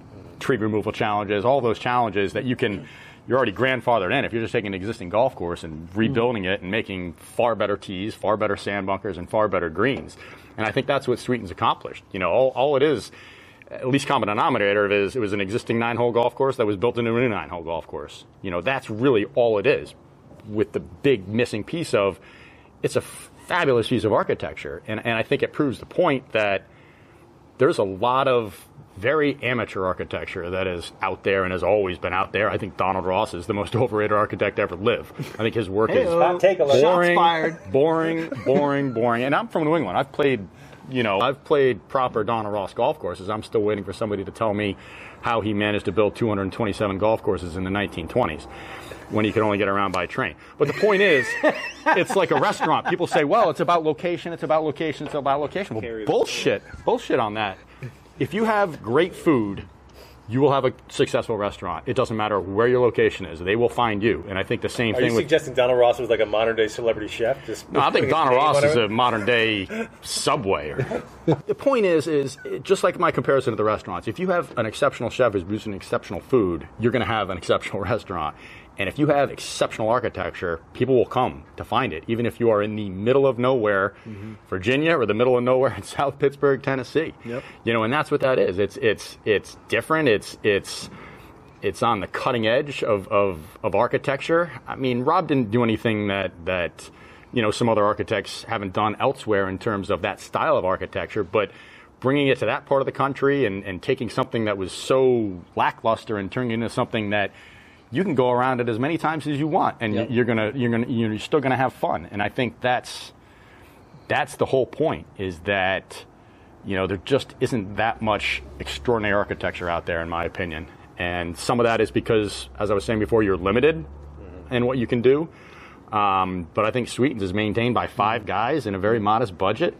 tree removal challenges, all those challenges that you can. You're already grandfathered in if you're just taking an existing golf course and hmm. rebuilding it and making far better tees, far better sand bunkers, and far better greens. And I think that's what Sweeten's accomplished. You know, all, all it is, at least common denominator is it was an existing nine-hole golf course that was built into a new nine-hole golf course. You know, that's really all it is. With the big missing piece of, it's a fabulous piece of architecture, and and I think it proves the point that there's a lot of very amateur architecture that is out there and has always been out there. I think Donald Ross is the most overrated architect ever live. I think his work is
Hey-o.
Take a
boring, boring, boring, boring. And I'm from New England. I've played, you know, I've played proper Donald Ross golf courses. I'm still waiting for somebody to tell me how he managed to build 227 golf courses in the 1920s when you could only get around by train. But the point is, it's like a restaurant. People say, well, it's about location, it's about location, it's about location. Well, bullshit. Bullshit on that. If you have great food, you will have a successful restaurant. It doesn't matter where your location is. They will find you. And I think the same
Are
thing
you
with
suggesting Donald Ross was like a modern day celebrity chef? Just
no, I think Donald Ross is a modern day Subway. Or, the point is, is just like my comparison to the restaurants. If you have an exceptional chef who's producing exceptional food, you're going to have an exceptional restaurant. And if you have exceptional architecture, people will come to find it, even if you are in the middle of nowhere, mm-hmm. Virginia, or the middle of nowhere in South Pittsburg, Tennessee.
Yep.
You know, and that's what that is. It's it's it's different. It's it's it's on the cutting edge of, of, of architecture. I mean, Rob didn't do anything that, that, you know, some other architects haven't done elsewhere in terms of that style of architecture, but bringing it to that part of the country and, and taking something that was so lackluster and turning it into something that you can go around it as many times as you want and
Yep.
you're gonna you're gonna you're still gonna have fun. And I think that's that's the whole point is that you know there just isn't that much extraordinary architecture out there in my opinion and some of that is because as i was saying before you're limited in what you can do um, but i think sweetens is maintained by five guys in a very modest budget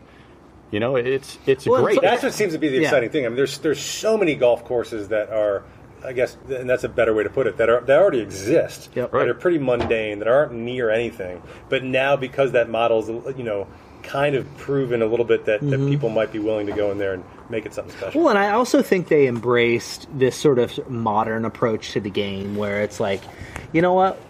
you know it's it's
Well,
great
That's what seems to be the
Yeah.
exciting thing. I mean, there's there's so many golf courses that are I guess, and that's a better way to put it, that are that already exist,
Yep.
that are pretty mundane, that aren't near anything. But now, because that model's, you know, kind of proven a little bit that, that mm-hmm. people might be willing to go in there and make it something special.
Well, and I also think they embraced this sort of modern approach to the game where it's like, you know what?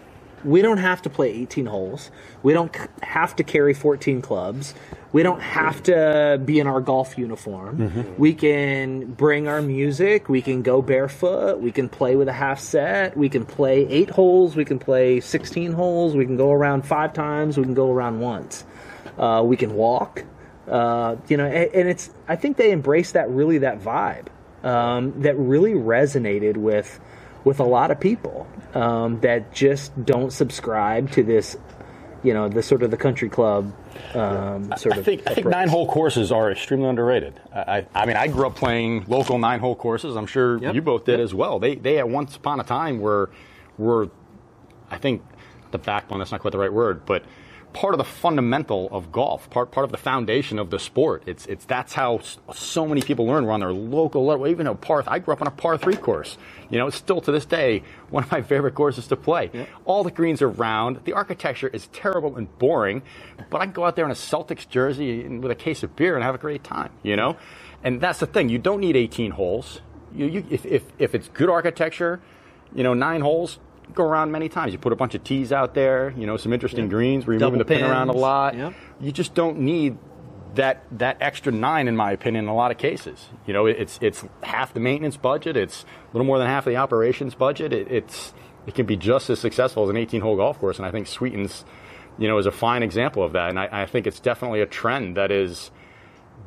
We don't have to play 18 holes. We don't have to carry 14 clubs. We don't have to be in our golf uniform. We can bring our music. We can go barefoot. We can play with a half set. We can play eight holes. We can play 16 holes. We can go around five times. We can go around once. Uh, we can walk. Uh, you know, and, and it's. I think they embrace that really that vibe um, that really resonated with with a lot of people um, that just don't subscribe to this. You know, the sort of the country club um, sort
I
of.
think I think nine hole courses are extremely underrated. I, I, I mean, I grew up playing local nine hole courses. I'm sure
Yep.
you both did as well. They they at once upon a time were were I think the backbone. That's not quite the right word, but part of the fundamental of golf, part part of the foundation of the sport. It's it's that's how so many people learn. We're on their local level. Even a par. I grew up on a par three course. You know, it's still to this day one of my favorite courses to play. All the greens are round. The architecture is terrible and boring, but I can go out there in a Celtics jersey and with a case of beer and have a great time. You know, and that's the thing. You don't need 18 holes. You, you if, if if it's good architecture, you know, nine holes. Go around many times. You put a bunch of tees out there, you know, some interesting greens. We're moving the pin around a lot.
Yep.
You just don't need that that extra nine, in my opinion, in a lot of cases. You know, it's it's half the maintenance budget. It's a little more than half the operations budget. It, it's it can be just as successful as an 18-hole golf course, and I think Sweetens, you know, is a fine example of that. And I, I think it's definitely a trend that is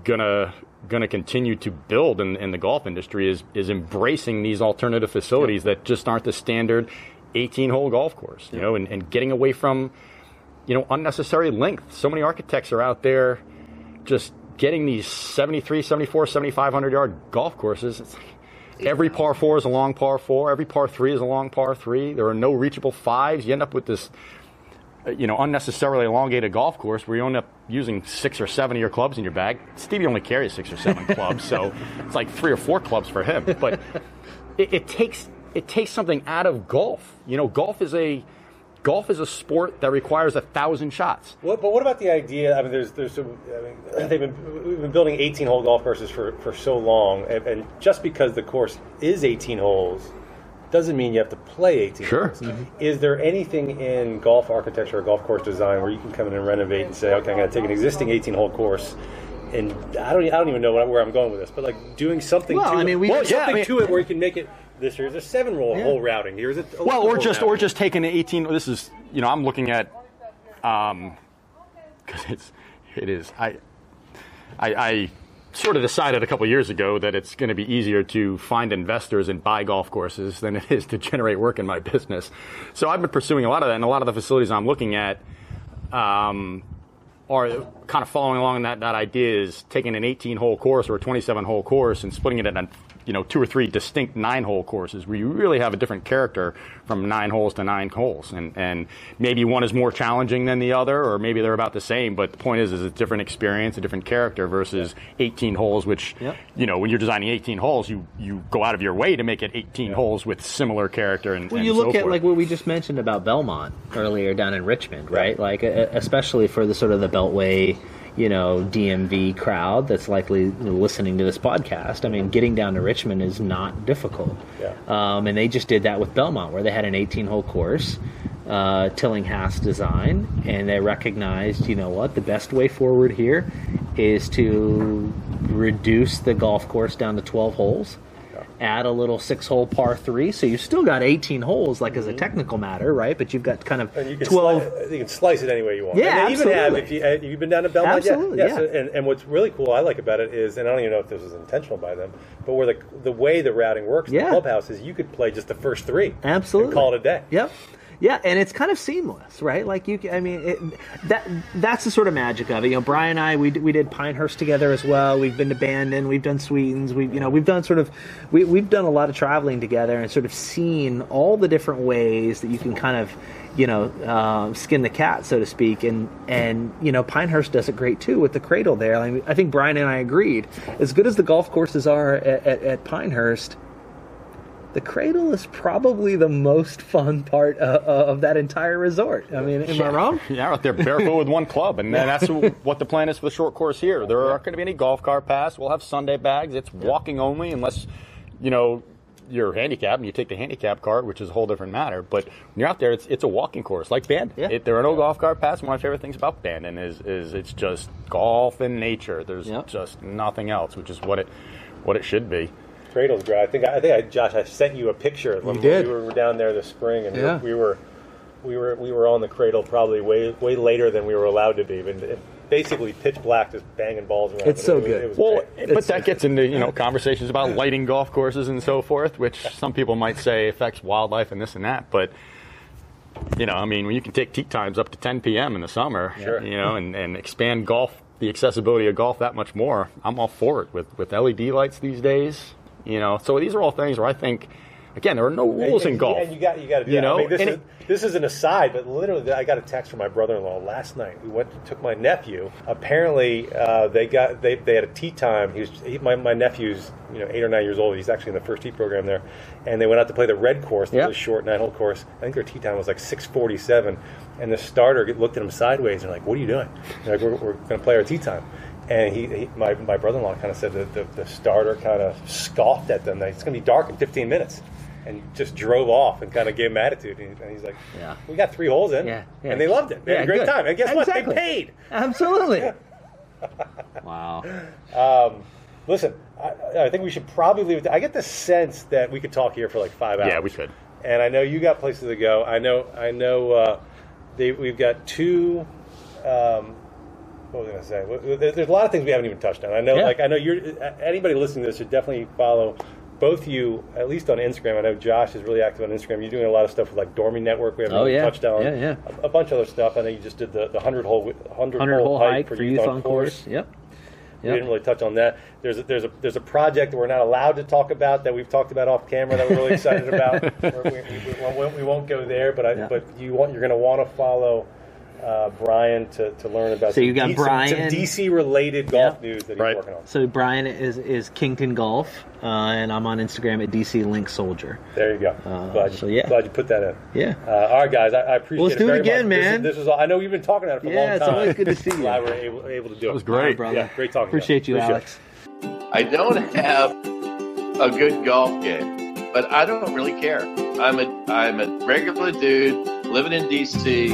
gonna gonna continue to build in, in the golf industry is is embracing these alternative facilities that just aren't the standard 18 hole golf course you know and, and getting away from you know unnecessary length so many architects are out there just getting these 73 74 7500 yard golf courses it's like every par four is a long par four every par three is a long par three there are no reachable fives you end up with this uh, you know, unnecessarily elongated golf course where you end up using six or seven of your clubs in your bag. Stevie only carries six or seven clubs, so it's like three or four clubs for him. But it, it takes it takes something out of golf. You know, golf is a golf is a sport that requires a thousand shots.
What, but what about the idea? I mean, there's there's I mean, they've been we've been building 18 hole golf courses for, for so long, and, and just because the course is 18 holes doesn't mean you have to play 18
Sure.
holes. Is there anything in golf architecture or golf course design where you can come in and renovate and say, okay, I'm going to take an existing 18 hole course? And I don't, I don't even know where I'm going with this, but like doing something
Well,
to
I
it,
mean, we-
well,
Well, yeah,
something
I mean-
to it where you can make it. This here's a seven roll hole routing. Here's a
Well, or just or just taking an 18. This is you know I'm looking at um because it's it is I I. I Sort of decided a couple years ago that it's going to be easier to find investors and buy golf courses than it is to generate work in my business. So I've been pursuing a lot of that, and a lot of the facilities I'm looking at um, are kind of following along that, that idea is taking an 18 hole course or a 27 hole course and splitting it into you know two or three distinct nine hole courses where you really have a different character from nine holes to nine holes and and maybe one is more challenging than the other or maybe they're about the same but the point is is a different experience a different character versus 18 holes which
Yep.
you know when you're designing 18 holes you you go out of your way to make it 18 holes with similar character and
Well,
and
you
so
look at
forth.
like what we just mentioned about Belmont earlier down in Richmond, right? Like, especially for the sort of the Beltway, you know, DMV crowd that's likely listening to this podcast. I mean, getting down to Richmond is not difficult.
Yeah.
Um, and they just did that with Belmont, where they had an 18-hole course, uh, Tillinghast design, and they recognized, you know what, the best way forward here is to reduce the golf course down to 12 holes add a little six hole par three. So you've still got 18 holes, like as a technical matter, right? But you've got kind of
you can
12.
Slice, you can slice it any way you want.
Yeah,
and they even have if you uh, you've been down to Belmont,
Absolutely,
yeah,
yeah.
So- and, and what's really cool I like about it is, and I don't even know if this was intentional by them, but where the the way the routing works,
Yeah.
the clubhouse is you could play just the first three,
Absolutely.
and call it a day.
Yep. Yeah, and it's kind of seamless, right? Like you, I mean, it, that that's the sort of magic of it. You know, Brian and I, we we did Pinehurst together as well. We've been to Bandon, we've done Sweetens, we've you know we've done sort of we we've done a lot of traveling together and sort of seen all the different ways that you can kind of you know uh, skin the cat, so to speak. And and you know Pinehurst does it great too with the cradle there. I, mean, I think Brian and I agreed. As good as the golf courses are at, at, at Pinehurst, the cradle is probably the most fun part uh, of that entire resort. I mean, am I wrong?
Yeah, out there barefoot with one club, and that's what the plan is for the short course here. There aren't going to be any golf cart paths. We'll have Sunday bags. It's walking only, unless you know you're handicapped and you take the handicap cart, which is a whole different matter. But when you're out there, it's it's a walking course like Bandon.
Yeah.
It, there are no golf cart paths. One of my favorite things about Bandon is is it's just golf and nature. There's
Yep.
just nothing else, which is what it what it should be.
Cradle's great. I think I think I, Josh, I sent you a picture when
You did.
we were down there this spring, and we-
Yeah.
we were we were we were on the cradle probably way way later than we were allowed to be. But it- basically, pitch black, just banging balls around.
It's so
it was-
good.
It was
Well,
great.
but that gets into you know conversations about lighting golf courses and so forth, which some people might say affects wildlife and this and that. But you know, I mean, when you can take tee times up to 10 p.m. in the summer,
Sure.
you know, and, and expand golf, the accessibility of golf that much more, I'm all for it. With with LED lights these days, you know, so these are all things where I think, again, there are no rules
and,
in golf.
And you got you got to do
You
that. I
know,
mean, this is this is an aside, but literally, I got a text from my brother-in-law last night. We went took my nephew. Apparently, uh, they got they, they had a tee time. He was he, my my nephew's you know eight or nine years old. He's actually in the first tee program there, and they went out to play the red course, the really short nine-hole course. I think their tee time was like six forty-seven, and the starter looked at him sideways and like, "What are you doing?" They're like, "We're, we're going to play our tee time." And he, he my, my brother-in-law kind of said that the, the starter kind of scoffed at them. That it's going to be dark in 15 minutes, and just drove off and kind of gave him attitude. And, and he's like,
Yeah.
we got three holes in,
Yeah, yeah.
and they loved it. They had a great
good.
time. And guess
Exactly.
what? They paid.
Absolutely. wow.
Listen, I, I think we should probably leave it. there. I get the sense that we could talk here for like five hours.
yeah, we could.
and I know you got places to go. I know, I know. Uh, they, we've got two. Um, what was I going to say? There's a lot of things we haven't even touched on. I know,
Yeah.
like I know you're. Anybody listening to this should definitely follow both you, at least on Instagram. I know Josh is really active on Instagram. You're doing a lot of stuff with like Dormy Network. We haven't
Oh, yeah.
touched on
Yeah, yeah.
A, a bunch of other stuff. I know you just did the, the hundred hole hundred,
100 hole hike for youth on course. Yep.
We didn't really touch on that. There's a, there's a there's a project that we're not allowed to talk about that we've talked about off camera that we're really excited about. We, we, we, won't, we won't go there, but I,
Yeah.
but you want you're going to want to follow uh, Brian to, to learn about.
So you got
some, some-
Brian.
some DC related golf
Yeah.
news that he's
Right.
working on.
So Brian is is Kington Golf, uh, and I'm on Instagram at DC LinkSouldier.
There you go. glad, you,
so yeah.
glad you put that in.
Yeah.
Uh, all right, guys. I, I appreciate
Let's
it.
do it
very
again,
much. This is-
man.
This is, all, I know we've been talking about it for a long
Yeah,
time.
it's always good to see you.
Glad we're able, able to do it.
That was great.
brother.
Yeah, great talking.
Appreciate you, Alex.
I don't have a good golf game, but I don't really care. I'm a I'm a regular dude living in DC,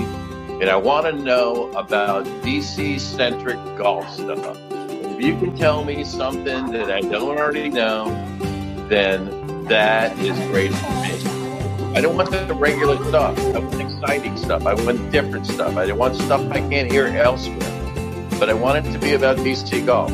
and I want to know about DC centric golf stuff. If you can tell me something that I don't already know, then that is great for me. I don't want the regular stuff. I want exciting stuff. I want different stuff. I don't want stuff I can't hear elsewhere. But I want it to be about DC golf.